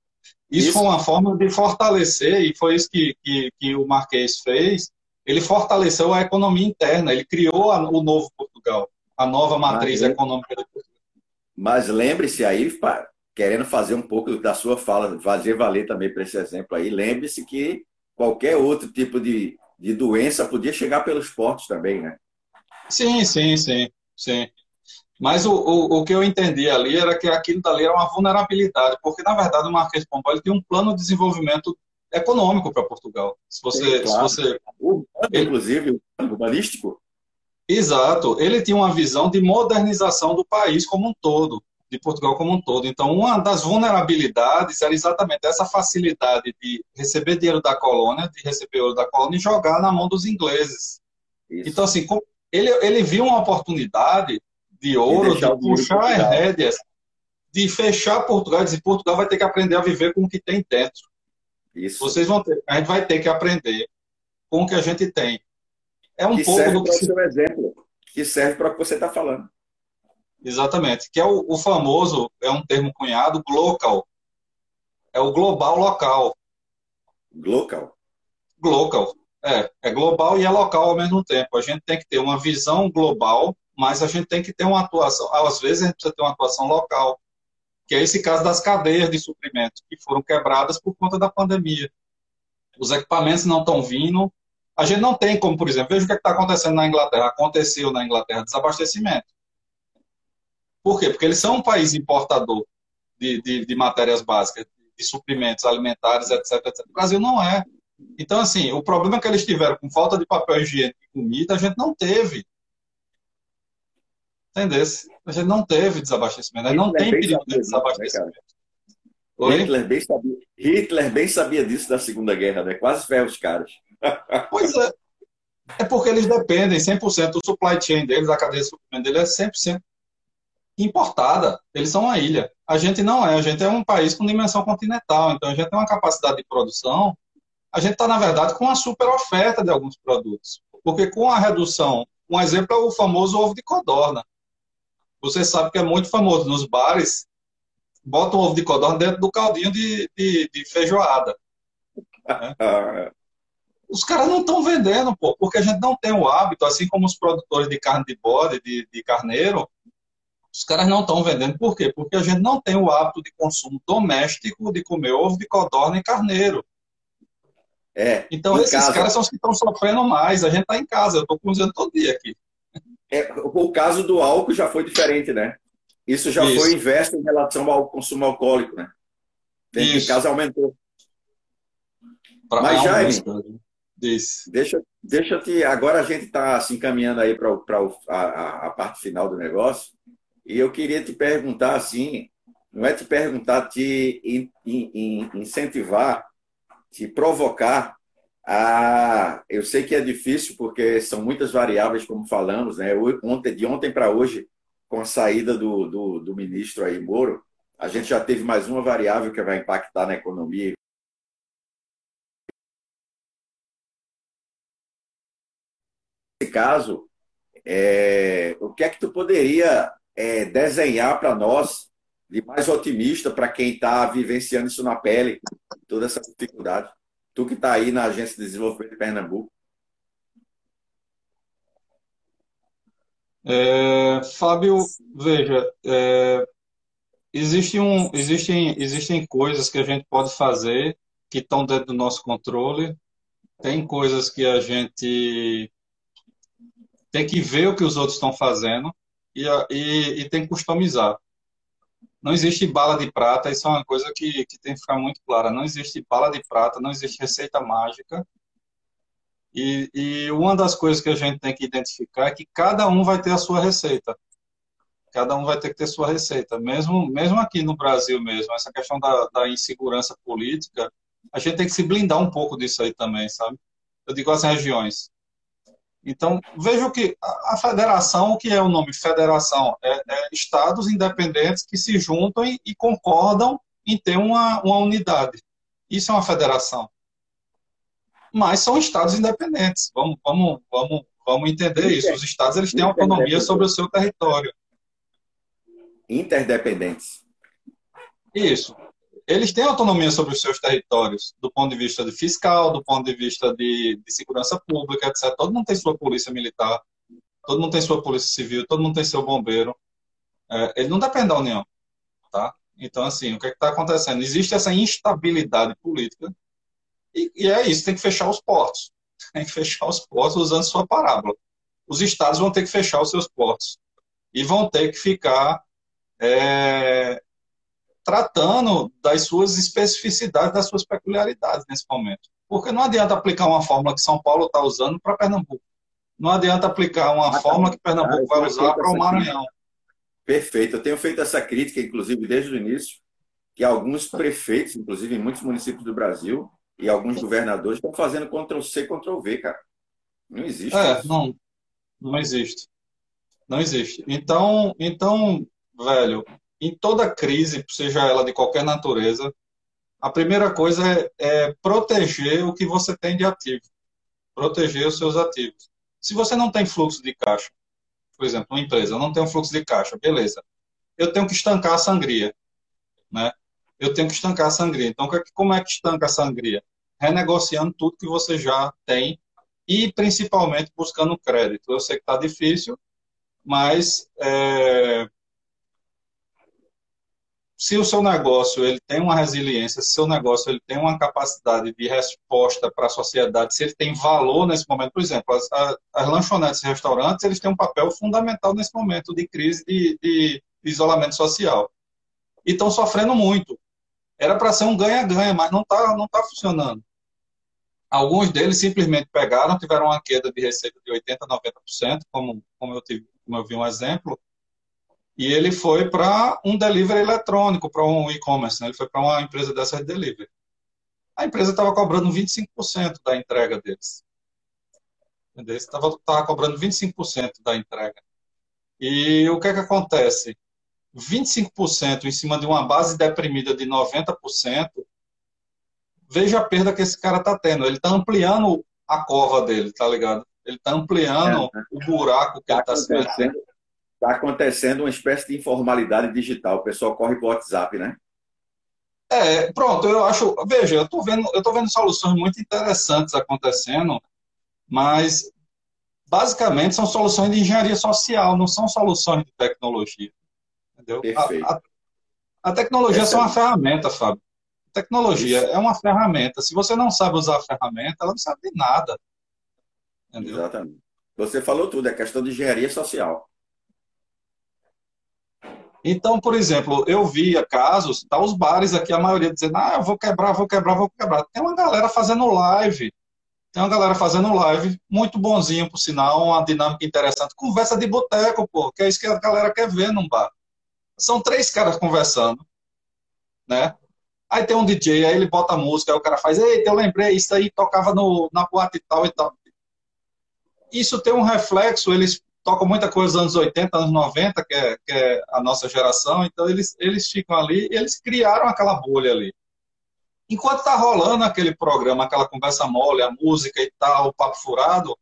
isso, foi uma forma de fortalecer, e foi isso que, que, que o Marquês fez. Ele fortaleceu a economia interna, ele criou a, o novo Portugal, a nova matriz mas, econômica de Portugal. Mas lembre-se aí, querendo fazer um pouco da sua fala, fazer valer também para esse exemplo aí, lembre-se que qualquer outro tipo de de doença podia chegar pelos portos também, né? Sim, sim, sim, sim. Mas o, o, o que eu entendi ali era que aquilo dali era uma vulnerabilidade, porque na verdade o Marquês Pombal ele tem um plano de desenvolvimento econômico para Portugal. Se você, claro. se você, inclusive urbanístico. Exato. Ele tinha uma visão de modernização do país como um todo de Portugal como um todo. Então, uma das vulnerabilidades era exatamente essa facilidade de receber dinheiro da colônia, de receber ouro da colônia e jogar na mão dos ingleses. Isso. Então, assim, ele, ele viu uma oportunidade de ouro, de puxar as rédeas, de fechar Portugal e dizer Portugal vai ter que aprender a viver com o que tem dentro. Isso. Vocês vão ter, a gente vai ter que aprender com o que a gente tem. É um que pouco do que se... seu exemplo, que serve para o que você está falando. Exatamente. Que é o, o, famoso, é um termo cunhado, global. É o global local. Local. Global. É, é global e é local ao mesmo tempo. A gente tem que ter uma visão global, mas a gente tem que ter uma atuação. Às vezes a gente precisa ter uma atuação local. Que é esse caso das cadeias de suprimentos, que foram quebradas por conta da pandemia. Os equipamentos não estão vindo. A gente não tem como, por exemplo, veja o que é está acontecendo na Inglaterra. Aconteceu na Inglaterra desabastecimento por quê? Porque eles são um país importador de, de, de matérias básicas, de suprimentos alimentares, etc, etc. O Brasil não é. Então, assim, o problema que eles tiveram com falta de papel higiênico e comida, a gente não teve. Entendeu? A gente não teve desabastecimento. Não tem perigo de né, desabastecimento. Hitler bem, sabia, Hitler bem sabia disso da Segunda Guerra, né? Quase ferra os caras. Pois é. É porque eles dependem 100%, do supply chain deles, a cadeia de suprimento deles é 100% importada. Eles são uma ilha. A gente não é, a gente é um país com dimensão continental, então a gente tem uma capacidade de produção. A gente está, na verdade, com uma super oferta de alguns produtos. Porque com a redução, um exemplo é o famoso ovo de codorna. Você sabe que é muito famoso nos bares, bota um ovo de codorna dentro do caldinho de, de, de feijoada. Né? Os caras não estão vendendo, pô, porque a gente não tem o hábito, assim como os produtores de carne de bode, de, de carneiro, os caras não estão vendendo. Por quê? Porque a gente não tem o hábito de consumo doméstico de comer ovo de codorna e carneiro. É, então, esses casa... caras são os que estão sofrendo mais. A gente está em casa, eu estou cozinhando todo dia aqui. É, o caso do álcool já foi diferente, né? Isso já Isso. foi inverso em relação ao consumo alcoólico, né? De casa aumentou. Pra Mas, Jaime, deixa, deixa eu te. Agora a gente está se encaminhando aí para a, a parte final do negócio. E eu queria te perguntar assim: não é te perguntar, te in, in, incentivar, te provocar a. Eu sei que é difícil, porque são muitas variáveis, como falamos, né? Ontem, de ontem para hoje, com a saída do, do, do ministro aí, Moro, a gente já teve mais uma variável que vai impactar na economia nesse caso, é, o que é que tu poderia é, desenhar para nós de mais otimista para quem está vivenciando isso na pele, toda essa dificuldade? Tu que está aí na Agência de Desenvolvimento de Pernambuco. É, Fábio, veja, é, existe um, existem, existem coisas que a gente pode fazer que estão dentro do nosso controle, tem coisas que a gente tem que ver o que os outros estão fazendo e, e, e, tem que customizar. Não existe bala de prata, isso é uma coisa que, que tem que ficar muito clara. Não existe bala de prata, não existe receita mágica. E, e uma das coisas que a gente tem que identificar é que cada um vai ter a sua receita. Cada um vai ter que ter sua receita. Mesmo, mesmo aqui no Brasil mesmo, essa questão da, da insegurança política, a gente tem que se blindar um pouco disso aí também, sabe? Eu digo as regiões. Então, veja que a federação, o que é o nome federação? É, é estados independentes que se juntam e, e, concordam em ter uma, uma unidade. Isso é uma federação. Mas são estados independentes. Vamos, vamos, vamos, vamos entender isso. Os estados eles têm autonomia sobre o seu território. Interdependentes. Isso eles têm autonomia sobre os seus territórios, do ponto de vista de fiscal, do ponto de vista de, de segurança pública, etc. Todo mundo tem sua polícia militar, todo mundo tem sua polícia civil, todo mundo tem seu bombeiro. É, ele não depende da União, tá? Então, assim, o que é está acontecendo? Existe essa instabilidade política e, e, é isso, tem que fechar os portos. Tem que fechar os portos usando sua parábola. Os estados vão ter que fechar os seus portos e vão ter que ficar é, tratando das suas especificidades, das suas peculiaridades nesse momento. Porque não adianta aplicar uma fórmula que São Paulo está usando para Pernambuco. Não adianta aplicar uma ah, fórmula que Pernambuco vai usar para o Maranhão. Perfeito. Eu tenho feito essa crítica, inclusive, desde o início, que alguns prefeitos, inclusive em muitos municípios do Brasil, e alguns governadores estão fazendo Ctrl-C, Ctrl-V, cara. Não existe. É, isso. não. Não existe. Não existe. Então, então, velho, em toda crise, seja ela de qualquer natureza, a primeira coisa é, é, proteger o que você tem de ativo, proteger os seus ativos. Se você não tem fluxo de caixa, por exemplo, uma empresa não tem um fluxo de caixa, beleza. Eu tenho que estancar a sangria, né? Eu tenho que estancar a sangria. Então, como é que estanca a sangria? Renegociando tudo que você já tem e principalmente buscando crédito. Eu sei que está difícil, mas é, se o seu negócio ele tem uma resiliência, se o seu negócio ele tem uma capacidade de resposta para a sociedade, se ele tem valor nesse momento, por exemplo, as, as lanchonetes e restaurantes, eles têm um papel fundamental nesse momento de crise de, de isolamento social. E estão sofrendo muito. Era para ser um ganha-ganha, mas não está não tá funcionando. Alguns deles simplesmente pegaram, tiveram uma queda de receita de 80%, 90%, como, como, eu, tive, como eu vi um exemplo, E ele foi para um delivery eletrônico, para um e-commerce, né? ele foi para uma empresa dessa de delivery. A empresa estava cobrando 25% da entrega deles. Estava cobrando 25% da entrega. E o que é que acontece? 25% em cima de uma base deprimida de 90%, veja a perda que esse cara está tendo. Ele está ampliando a cova dele, tá ligado? Ele está ampliando é, o buraco que tá ele está se metendo. Está acontecendo uma espécie de informalidade digital. O pessoal corre para o WhatsApp, né? É, pronto, eu acho. Veja, eu estou vendo, eu tô vendo soluções muito interessantes acontecendo, mas basicamente são soluções de engenharia social, não são soluções de tecnologia. Entendeu? Perfeito. A, a, a tecnologia é só uma ferramenta, Fábio. Tecnologia Isso. é uma ferramenta. Se você não sabe usar a ferramenta, ela não sabe de nada. Entendeu? Exatamente. Você falou tudo, é questão de engenharia social. Então, por exemplo, eu via casos, tá os bares aqui, a maioria dizendo, ah, eu vou quebrar, vou quebrar, vou quebrar. Tem uma galera fazendo live, tem uma galera fazendo live, muito bonzinho, por sinal, uma dinâmica interessante. Conversa de boteco, pô, que é isso que a galera quer ver num bar. São três caras conversando, né? Aí tem um DJ, aí ele bota a música, aí o cara faz, eita, eu lembrei, isso aí tocava no, na boate e tal e tal. Isso tem um reflexo, eles tocam muita coisa dos anos 80, anos 90, que é, que é a nossa geração, então eles, eles ficam ali, eles criaram aquela bolha ali. Enquanto tá rolando aquele programa, aquela conversa mole, a música e tal, o papo furado,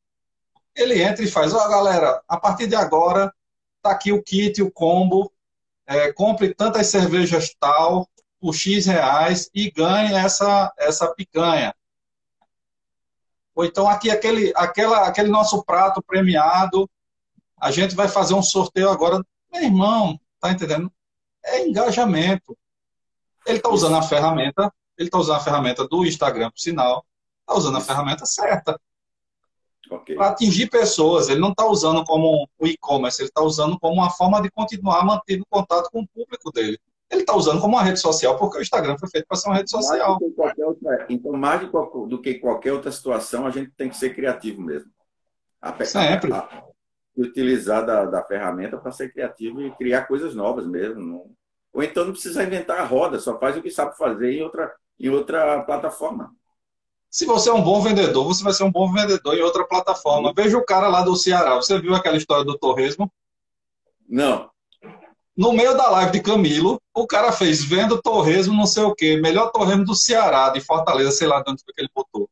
ele entra e faz, ó oh, galera, a partir de agora, tá aqui o kit, o combo, é, compre tantas cervejas tal, por X reais e ganhe essa, essa picanha. Ou então aqui aquele, aquela, aquele nosso prato premiado, a gente vai fazer um sorteio agora. Meu irmão, tá entendendo? É engajamento. Ele está usando a ferramenta, ele está usando a ferramenta do Instagram, por sinal, está usando a ferramenta certa. Okay. Para atingir pessoas, ele não está usando como o e-commerce, ele está usando como uma forma de continuar mantendo contato com o público dele ele está usando como uma rede social, porque o Instagram foi feito para ser uma rede social. Outra, então, mais do que qualquer outra situação, a gente tem que ser criativo mesmo. Sempre. A, a, utilizar da, da ferramenta para ser criativo e criar coisas novas mesmo. Não, ou então não precisa inventar a roda, só faz o que sabe fazer em outra, em outra plataforma. Se você é um bom vendedor, você vai ser um bom vendedor em outra plataforma. Veja o cara lá do Ceará. Você viu aquela história do torresmo? Não no meio da live de Camilo, o cara fez vendo torresmo, não sei o quê, melhor torresmo do Ceará, de Fortaleza, sei lá de onde foi que ele botou.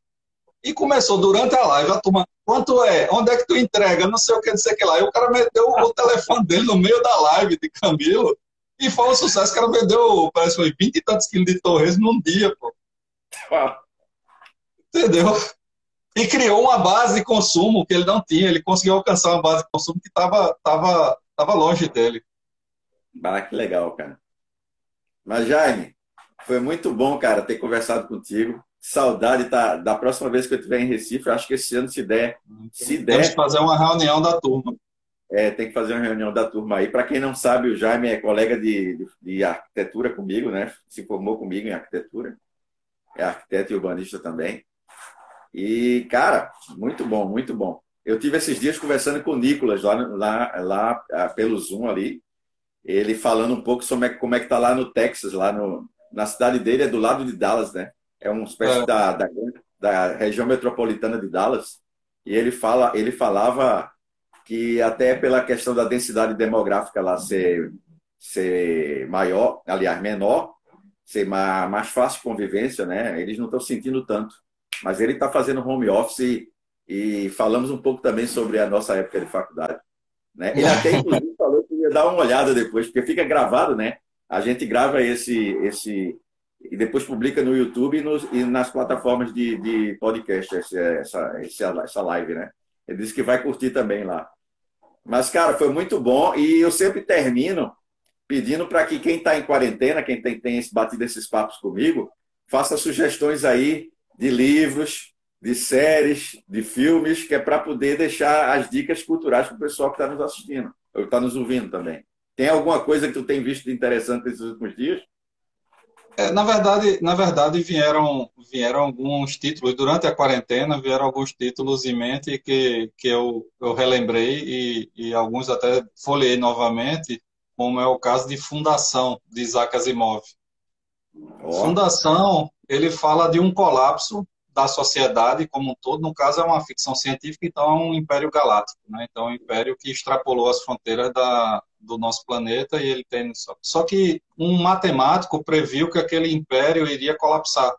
E começou durante a live a turma, quanto é? Onde é que tu entrega? Não sei o que, não sei o que lá. E o cara meteu o telefone dele no meio da live de Camilo e foi um sucesso. O cara vendeu, parece que foi 20 e tantos quilos de torresmo num dia, pô. Entendeu? E criou uma base de consumo que ele não tinha. Ele conseguiu alcançar uma base de consumo que estava tava, tava longe dele. Ah, que legal, cara. Mas, Jaime, foi muito bom, cara, ter conversado contigo. Saudade tá, da próxima vez que eu estiver em Recife. Acho que esse ano, se der. Se der. Temos que fazer uma reunião da turma. É, tem que fazer uma reunião da turma aí. Para quem não sabe, o Jaime é colega de, de, de, arquitetura comigo, né? Se formou comigo em arquitetura. É arquiteto e urbanista também. E, cara, muito bom, muito bom. Eu tive esses dias conversando com o Nicolas lá, lá, lá ah, pelo Zoom ali ele falando um pouco sobre como é que tá lá no Texas, lá no, na cidade dele, é do lado de Dallas, né? É uma espécie é. Da, da, da, região metropolitana de Dallas. E ele, fala, ele falava que até pela questão da densidade demográfica lá ser, ser maior, aliás, menor, ser mais, mais fácil convivência, né? Eles não estão sentindo tanto. Mas ele está fazendo home office e, e, falamos um pouco também sobre a nossa época de faculdade. Né? Ele até, inclusive, falou dar uma olhada depois, porque fica gravado, né? A gente grava esse, esse e depois publica no YouTube e, nos, e nas plataformas de, de podcast essa, essa, live, né? Ele disse que vai curtir também lá. Mas, cara, foi muito bom e eu sempre termino pedindo para que quem está em quarentena, quem tem, tem batido esses papos comigo, faça sugestões aí de livros, de séries, de filmes, que é para poder deixar as dicas culturais para o pessoal que está nos assistindo está nos ouvindo também. Tem alguma coisa que tu tem visto de interessante nesses últimos dias? É, na verdade, na verdade vieram vieram alguns títulos durante a quarentena vieram alguns títulos em mente que, que eu, eu relembrei e, e alguns até folhei novamente como é o caso de Fundação, de Isaac Asimov. Oh. Fundação, ele fala de um colapso da sociedade como um todo, no caso é uma ficção científica, então é um império galáctico, né? então é um império que extrapolou as fronteiras da, do nosso planeta e ele tem só, só que um matemático previu que aquele império iria colapsar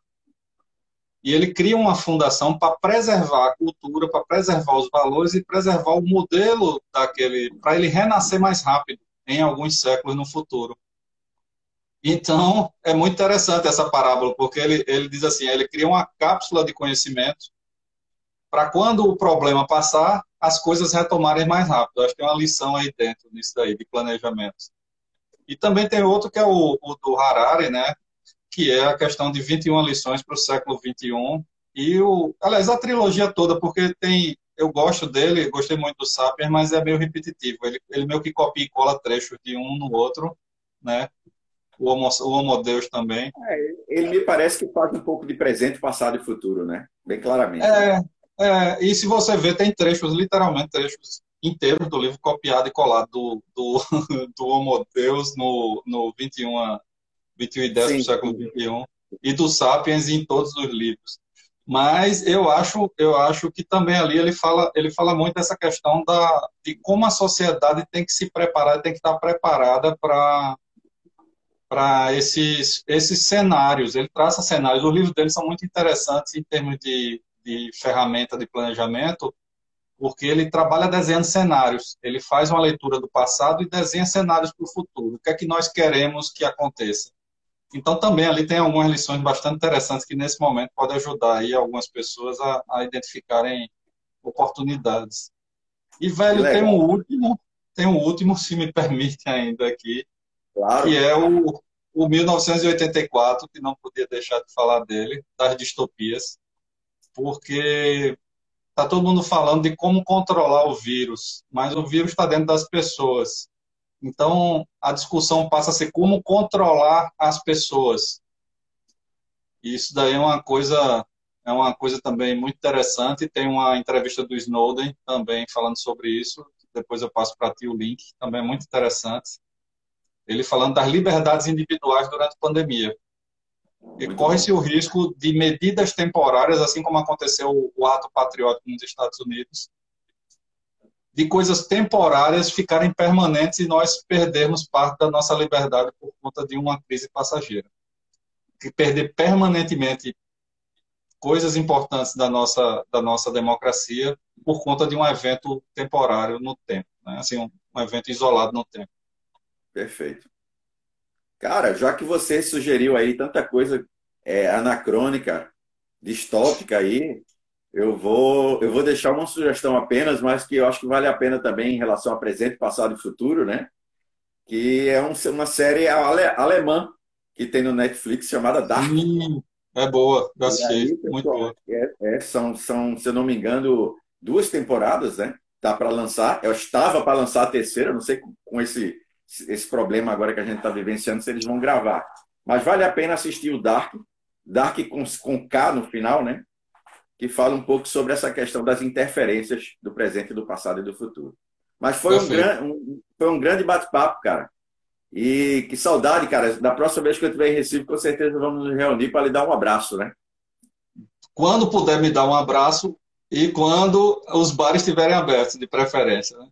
e ele cria uma fundação para preservar a cultura, para preservar os valores e preservar o modelo daquele, para ele renascer mais rápido em alguns séculos no futuro. Então, é muito interessante essa parábola, porque ele, ele diz assim, ele cria uma cápsula de conhecimento para quando o problema passar, as coisas retomarem mais rápido. Acho que tem uma lição aí dentro disso daí, de planejamento. E também tem outro que é o, o do Harari, né? Que é a questão de 21 lições para o século 21. E o, aliás, a trilogia toda, porque tem, eu gosto dele, gostei muito do Sapiens, mas é meio repetitivo. Ele, ele meio que copia e cola trechos de um no outro, né? o Homo, o Homo Deus também. É, ele me parece que faz um pouco de presente, passado e futuro, né? Bem claramente. É, é, e se você ver, tem trechos, literalmente trechos inteiros do livro copiado e colado do, do, do Homo Deus no, no 21, 21 e 10 do século 21 e do Sapiens em todos os livros. Mas eu acho, eu acho que também ali ele fala, ele fala muito dessa questão da, de como a sociedade tem que se preparar, tem que estar preparada para para esses, esses cenários. Ele traça cenários. Os livros dele são muito interessantes em termos de, de ferramenta de planejamento, porque ele trabalha desenhando cenários. Ele faz uma leitura do passado e desenha cenários para o futuro. O que é que nós queremos que aconteça? Então, também ali tem algumas lições bastante interessantes que, nesse momento, podem ajudar aí algumas pessoas a, a identificarem oportunidades. E, velho, tem um último, tem um último, se me permite ainda aqui, Claro. Que é o, o 1984, que não podia deixar de falar dele, das distopias, porque está todo mundo falando de como controlar o vírus, mas o vírus está dentro das pessoas. Então, a discussão passa a ser como controlar as pessoas. E isso daí é uma coisa é uma coisa também muito interessante. Tem uma entrevista do Snowden também falando sobre isso. Depois eu passo para ti o link, também é muito interessante ele falando das liberdades individuais durante a pandemia. E corre-se o risco de medidas temporárias, assim como aconteceu o ato patriótico nos Estados Unidos, de coisas temporárias ficarem permanentes e nós perdermos parte da nossa liberdade por conta de uma crise passageira. Que perder permanentemente coisas importantes da nossa, da nossa democracia por conta de um evento temporário no tempo, né? assim, um, um evento isolado no tempo. Perfeito. Cara, já que você sugeriu aí tanta coisa é, anacrônica, distópica aí, eu vou, eu vou deixar uma sugestão apenas, mas que eu acho que vale a pena também em relação a presente, passado e futuro, né? Que é um, uma série ale, alemã que tem no Netflix chamada Dark. Hum, é boa, eu assisti, muito boa. É, é, são, são, se eu não me engano, duas temporadas, né? Tá para lançar. Eu estava para lançar a terceira, não sei com esse esse problema agora que a gente está vivenciando, se eles vão gravar. Mas vale a pena assistir o Dark, Dark com, com K no final, né? Que fala um pouco sobre essa questão das interferências do presente, do passado e do futuro. Mas foi um, gran, um, foi um grande bate-papo, cara. E que saudade, cara. Da próxima vez que eu estiver em Recife, com certeza vamos nos reunir para lhe dar um abraço, né? Quando puder me dar um abraço e quando os bares estiverem abertos, de preferência. Né?